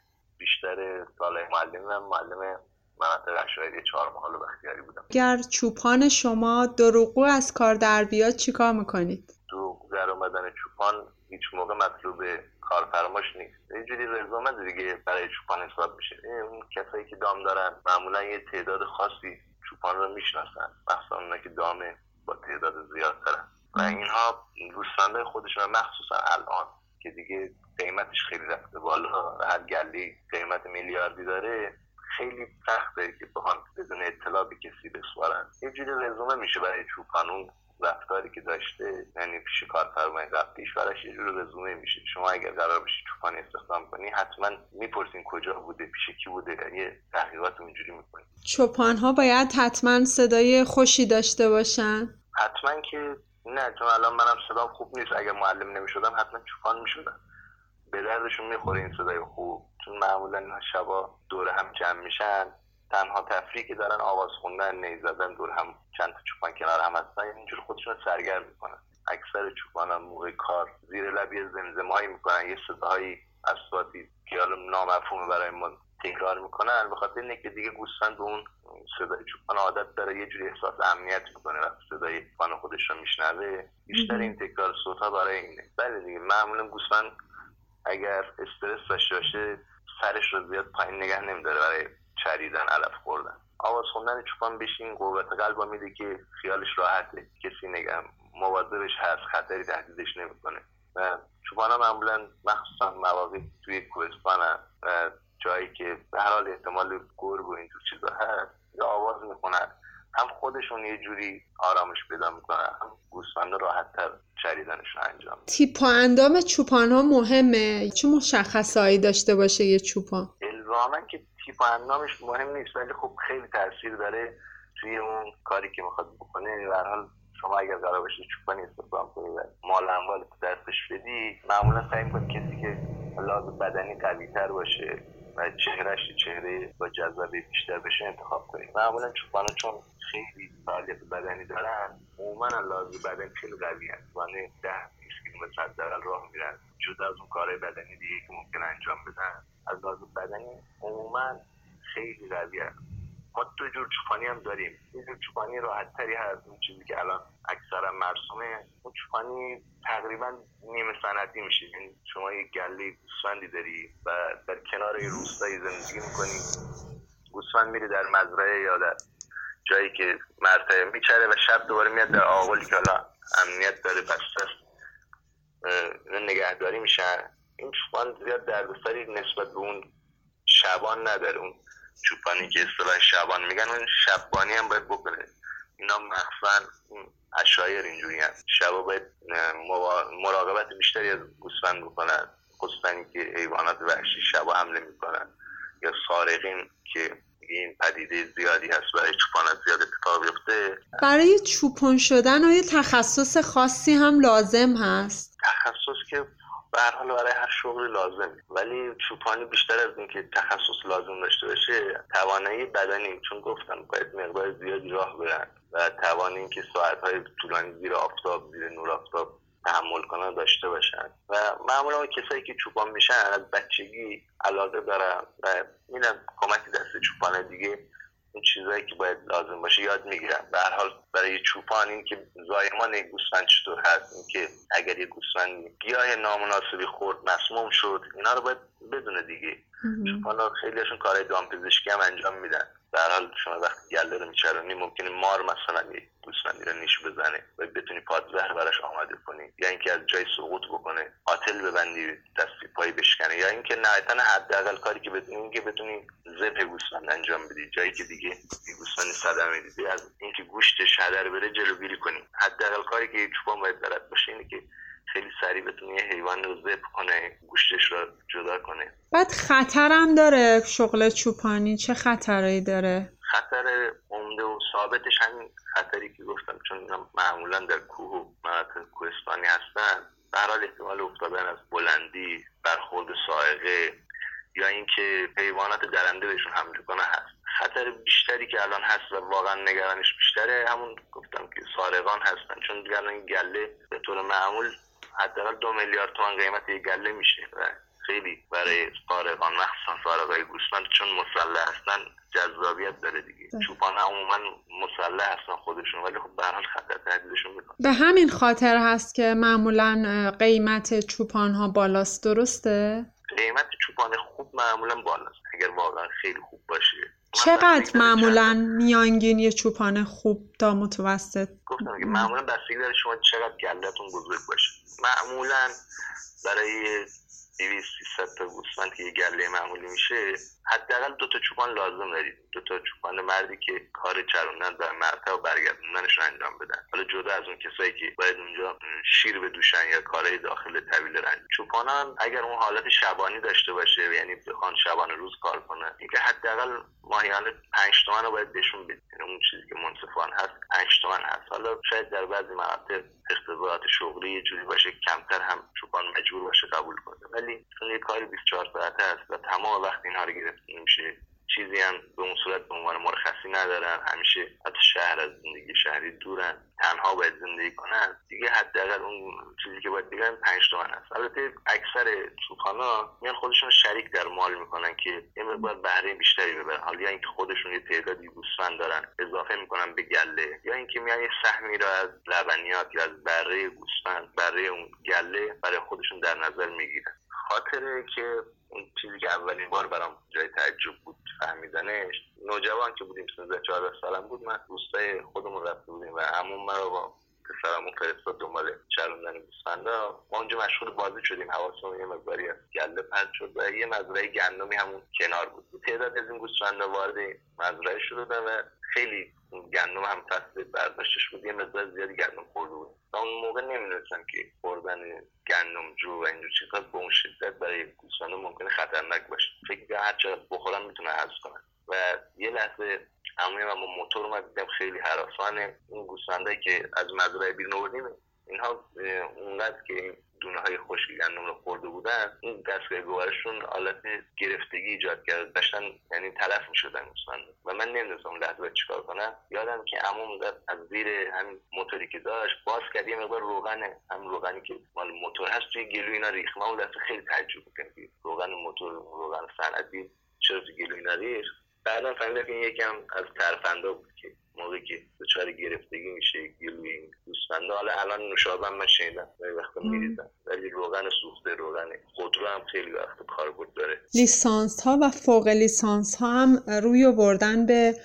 بیشتر سال معلم و معلم مناطق عشایری چهار محال و بختیاری بودم. اگر چوپان شما دروغو از کار در بیاد چیکار می‌کنید؟ دروغ در اومدن چوپان هیچ موقع مطلوب کارفرماش نیست. یه جوری رزومه دیگه برای چوپان حساب میشه. اون کسایی که دام دارن معمولا یه تعداد خاصی چوپان رو می‌شناسن. مخصوصا اونا که دامه با تعداد زیاد دارن و اینها گوسفندهای خودشون مخصوصا الان که دیگه قیمتش خیلی رفته بالا و هر گلی قیمت میلیاردی داره خیلی سخته که بخوان بدون اطلاع به کسی بسپارن یه جوری رزومه میشه برای چوپانون رفتاری که داشته. یعنی پیش کارفرمای قبلیش براش یه جور رزومه میشه. شما اگر قرار باشی چوپانی استخدام کنی حتما می‌پرسین کجا بوده پیش کی بوده. یه تحقیقات اونجوری می‌کنی چوپان ها باید حتما صدای خوشی داشته باشن. حتما که نه چون الان منم صدام خوب نیست اگر معلم نمی‌شدم حتما چوپان می‌شدم. به دردشون می‌خوره این صدای خوب چون معمولا شبا دور هم جمع میشن. تنها تفریحی که دارن آواز خوندن نی زدن دور هم چند تا چوپان کنار هم هستن اینجور خودشون سرگرم می‌کنن. اکثر چوپان هم موقع کار زیر لبی زمزمه هایی می‌کنن یه صداهایی اصواتی که حالا نامفهومه برای ما تکرار می‌کنن به خاطر اینه که دیگه گوسفند به اون صدای چوپان عادت داره یه جوری احساس امنیت می‌کنه وقتی صدای چوپان خودش رو میشنوه. بیشتر این تکرار صوت برای اینه. بله دیگه معمولا گوسفند اگر استرس داشته باشه سرش رو زیاد پایین نگه نمیداره برای چریدن علف خوردن. آواز خوندن چوپان بشین قوت قلب میده که خیالش راحته کسی نگه مواظبش هست خطری تهدیدش نمی‌کنه. و چوپان معمولا مخصوصا مواقع توی کوهستان جایی که به هر حال احتمال گرگ و اینجور چیزا هست یا آواز می‌کنن هم خودشون یه جوری آرامش پیدا می‌کنن هم گوسفندا راحت تر چریدنش رو انجام تیپ و اندام چوپان ها مهمه. چه مشخصهایی داشته باشه یه چوپان الزاما که تیپ و اندامش مهم نیست ولی خب خیلی تاثیر داره توی اون کاری که می‌خواد بکنه. و حال شما اگر قرار باشه چوپانی استخدام کنی و مال اموال دستش بدی معمولا سعی کنی کسی که لازم بدنی قوی تر باشه و چهرهش چهره با جذابی بیشتر بشه انتخاب کنید معمولا چوپانا چون خیلی فعالیت بدنی دارن عموما لازم بدن خیلی قوی هست. یعنی ده 20 کیلومتر حداقل راه میرن. جدا از اون کارهای بدنی دیگه که ممکن انجام بدن از لازم بدنی عموما خیلی قوی هست. ما دو جور چوپانی هم داریم. یه جور چوپانی راحت تری هست اون چیزی که الان اکثرا مرسومه اون چوپانی تقریبا نیمه سندی میشه. یعنی شما یه گله گوسفندی داری و در کنار یه روستایی زندگی می‌کنی. گوسفند میره در مزرعه یا در جایی که مرتبه میچره و شب دوباره میاد در آقلی که حالا امنیت داره بسته نگهداری میشن. این چوپان زیاد دردسری نسبت به اون شبان نداره. اون چوپانی که اصطلاح شبان میگن اون شبانی هم باید بکنه اینا مخفن اشایر اینجوری هم شبا باید مراقبت بیشتری از گوسفند بکنن. خصوصا که حیوانات وحشی شبا حمله می‌کنن. یا سارقین که این پدیده زیادی هست برای چوپان زیاد اتفاق بیفته. برای چوپان شدن آیا تخصص خاصی هم لازم هست. تخصص که به هر حال برای هر شغلی لازم. ولی چوپانی بیشتر از اینکه تخصص لازم داشته باشه توانایی بدنی. چون گفتم باید مقدار زیادی راه برن. و توان اینکه ساعتهای طولانی زیر آفتاب زیر نور آفتاب تحمل کنن داشته باشن. و معمولا کسایی که چوپان میشن از بچگی علاقه دارن و اینم کمک دست چوپان دیگه اون چیزهایی که باید لازم باشه یاد می‌گیرن. به هر حال برای چوپان این که زایمان یک گوسفند چطور هست این که اگر یه گوسفند گیاه نامناسبی خورد مسموم شد اینا رو باید بدونه دیگه. چوپان ها خیلیشون کارهای دامپزشکی هم انجام میدن. هر حال شما وقتی گله رو میچرونی ممکنه مار مثلا یه گوسفندی رو نیش بزنه و بتونی پادزهر براش آماده کنی. یا اینکه از جای سقوط بکنه قاتل ببندی دستی پای بشکنه. یا اینکه نهایتا حداقل کاری که بتونی که بتونی ذبح گوسفند انجام بدی. جایی که دیگه گوسفند صدمه دیدی از اینکه گوشتش هدر بره جلوگیری کنی. حداقل کاری که چوپان باید بلد باشه اینه که خیلی سریع بتونه یه حیوان رو ذبح کنه گوشتش رو جدا کنه. بعد خطرم داره شغل چوپانی؟ چه خطرایی داره؟ خطر عمده و ثابتش همین خطری که گفتم چون معمولا در کوه و مناطق کوهستانی هستن. به حال احتمال افتادن از بلندی برخورد سائقه یا اینکه حیوانات درنده بهشون حمله کنه هست. خطر بیشتری که الان هست و واقعا نگرانش بیشتره همون گفتم که سارقان هستن. چون دیگر این گله به طور معمول حداقل دو میلیارد تومن قیمت یک گله میشه و خیلی برای فارغان مخصوصا فارغای گوسفند چون مسلح هستن جذابیت داره دیگه. چوپان عموما مسلح هستن خودشون ولی خب به هر حال خطر تهدیدشون می‌کنه به همین خاطر هست که معمولا قیمت چوپان ها بالاست. درسته؟ قیمت چوپان خوب معمولا بالاست. اگر واقعا خیلی خوب باشه. چقدر معمولا میانگین یه چوپان خوب تا متوسط؟ گفتم که معمولا بستگی داره شما چقدر گلتون بزرگ باشه. معمولا برای 200 300 تا گوسفند که یه گله معمولی میشه حداقل دو تا چوپان لازم دارید دو تا چوپان مردی که کار چروندن و مرتب و برگردوندنش رو انجام بدن. حالا جدا از اون کسایی که باید اونجا شیر بدوشن یا کارهای داخل طویل رنج. چوپانان اگر اون حالت شبانی داشته باشه یعنی بخوان شبانه روز کار کنن اینکه حداقل ماهیانه 5 تومن رو باید بهشون بدید یعنی اون چیزی که منصفانه هست 5 تومن هست. حالا شاید در بعضی مقاطع اختبارات شغلی یه جوری باشه کمتر هم چوپان مجبور باشه قبول کنه. ولی چون یه کاری 24 ساعته است و تمام وقت اینها رو گرفت نمیشه چیزی هم به اون صورت به عنوان مرخصی ندارن. همیشه حتی شهر از زندگی شهری دورن. تنها باید زندگی کنن. دیگه حداقل اون چیزی که باید بگن پنج تومن هست البته اکثر سوخانا میان خودشون شریک در مال می‌کنن که یه مقدار بهره بیشتری ببرن حالا یا اینکه خودشون یه تعدادی گوسفند دارن اضافه می‌کنن به گله. یا اینکه میان یه سهمی رو از لبنیات یا از بره گوسفند بره اون گله برای خودشون در نظر می‌گیرن. خاطره که اون چیزی که اولین بار برام جای تعجب بود فهمیدنش نوجوان که بودیم 13 14 سالم بود من دوستای خودمون رفته بودیم و عموم مرا با پسرمون فرستاد دنبال چروندن گوسفندا ما اونجا مشغول بازی شدیم. حواسمون یه مقداری از گله پرد شد و یه مزرعه گندمی همون کنار بود. تعداد از این گوسفندا وارد مزرعه شدن و خیلی گندم هم فصل برداشتش بود. یه مقدار زیادی گندم خورده بود. و اون موقع نمی‌دونستم که خوردن گندم جو و اینجور چیزا به اون شدت برای گوسفندا ممکنه خطرناک باشه. فکر هر چقدر بخورم می‌تونه حذف کنن و یه لحظه همه من با موتور اومد دیدم خیلی حراسانه. اون گوسفندایی که از مزرعه بیرون آوردیم اینها اونقدر که دونه های خشک گندم رو خورده بودن این دستگاه گوارشون حالت گرفتگی ایجاد کرد. داشتن یعنی تلف می شدن و من نمی‌دونستم لحظه چیکار کنم. یادم که عموم از زیر همین موتوری که داشت باز کرد یه مقدار روغنه هم روغنی که مال موتور هست توی گلوی اینا ریخت. من اون خیلی تعجب کردم روغن موتور روغن صنعتی چرا توی گلوی اینا ریخت. بعدا فهمیدم که این یکم از ترفندا بود که موقعی که دچار گرفتگی میشه گلوی این گوسفندا حالا الان نوشابه من شنیدم وقتا میریزن ولی روغن سوخته روغن خودرو هم خیلی وقت کاربرد داره. لیسانس ها و فوق لیسانس ها هم روی آوردن به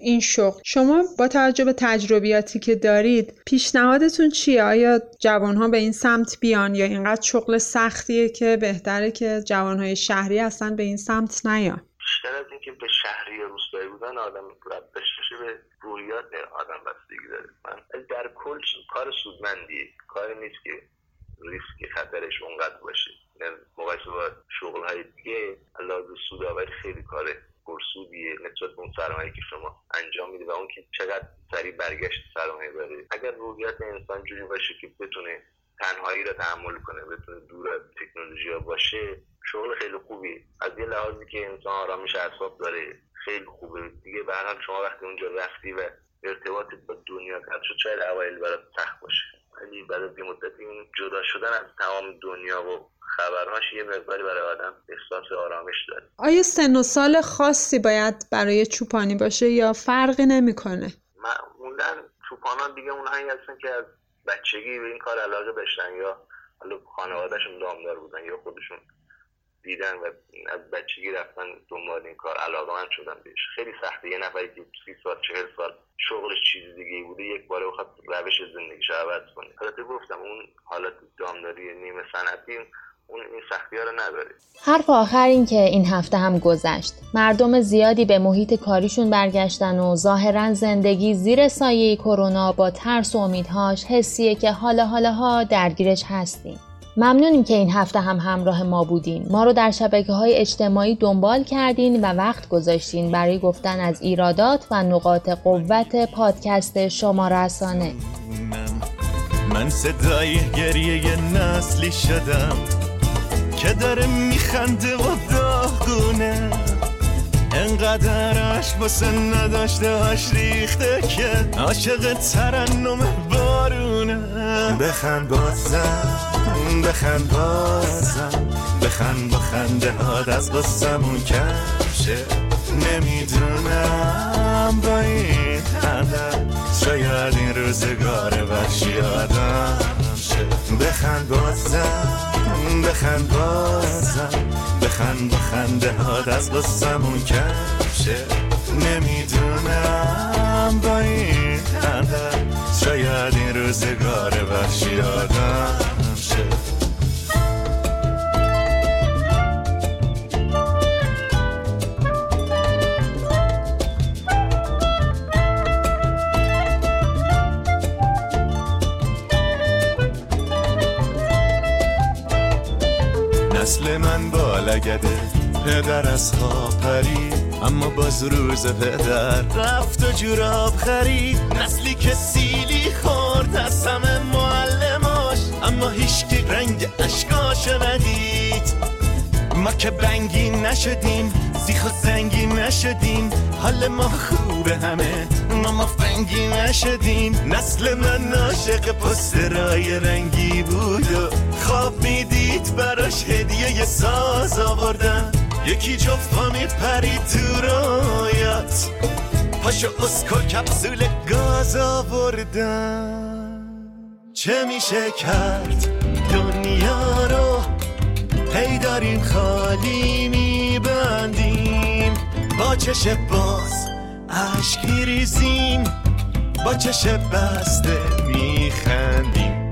این شغل. شما با توجه به تجربیاتی که دارید پیشنهادتون چیه؟ آیا جوانها به این سمت بیان یا اینقدر شغل سختیه که بهتره که جوانهای شهری اصلا به این سمت نیان؟ بیشتر از اینکه به شهری روستایی بودن آدم بشه به رویات آدم بستگی داره. من در کل کار سودمندیه. کاری نیست که ریسک خطرش اونقدر باشه. مقایسه با شغل های دیگه لازم سودآوری خیلی کار پرسودیه. نسبت به اون سرمایه که شما انجام میده و اون که چقدر سریع برگشت سرمایه داره. اگر رویت انسان جوری باشه که بتونه تنهایی رو تحمل کنه بتونه دور از تکنولوژی باشه شغل خیلی خوبی از یه لحاظی که انسان آرامش اعصاب داره خیلی خوبه. دیگه به شما وقتی اونجا رفتی و ارتباطت با دنیا قطع شد شاید اوایل برات سخت باشه. ولی بعد یه مدت این جدا شدن از تمام دنیا و خبرهاش یه مقداری برای آدم احساس آرامش داره. آیا سن و سال خاصی باید برای چوپانی باشه یا فرقی نمی‌کنه؟ معمولا چوپانان دیگه اونهایی هستن که از بچگی به این کار علاقه داشتن یا حالا خانوادهشون دامدار بودن یا خودشون دیدن و از بچگی رفتن دنبال این کار علاقه من شدن بهش. خیلی سخته. یه نفری که سی سال چهل سال شغلش چیز دیگه بوده یک باره بخواد روش زندگیش عوض کنه. البته گفتم اون حالت دامداری نیمه صنعتی اون این سختی رو نداره. حرف آخر این که این هفته هم گذشت. مردم زیادی به محیط کاریشون برگشتن و ظاهرا زندگی زیر سایه کرونا با ترس و امیدهاش حسیه که حالا حالاها درگیرش هستیم. ممنونیم که این هفته هم همراه ما بودین. ما رو در شبکه های اجتماعی دنبال کردین و وقت گذاشتین برای گفتن از ایرادات و نقاط قوت پادکست شما رسانه. من صدای گریه نسلی شدم که داره میخنده و داغونه انقدر عشق بسه نداشته هاش ریخته که عاشق ترنم بارونه بخند بازم بخند بازم. بخند با خنده هاد از قصمون کمشه. نمی‌دونم با این خنده شاید این روزگار وحشی آدم شه بخند بازم بخند بازم. بخند با خنده هاد از قصمون کمشه. نمی‌دونم با این خنده شاید این روزگار وحشی آدم شه نسل من بالگده پدر از خواب پرید اما باز روز پدر رفت و جوراب خرید. نسلی که سیلی خورد از اما هیچکی رنگ اشکاش ندید. ما که بنگی نشدیم سیخ و زنگی نشدیم. حال ما خوبه همه ما ما فنگی نشدیم. نسل من عاشق پسترای رنگی بود و خواب می‌دید براش هدیه یه ساز آوردن. یکی جفت می پرید تو رایت پاشو اسکو کپسول گاز آوردن. چه میشه کرد؟ دنیا رو هی داریم خالی میبندیم. با چش باز عشق میریزیم با چش بسته میخندیم.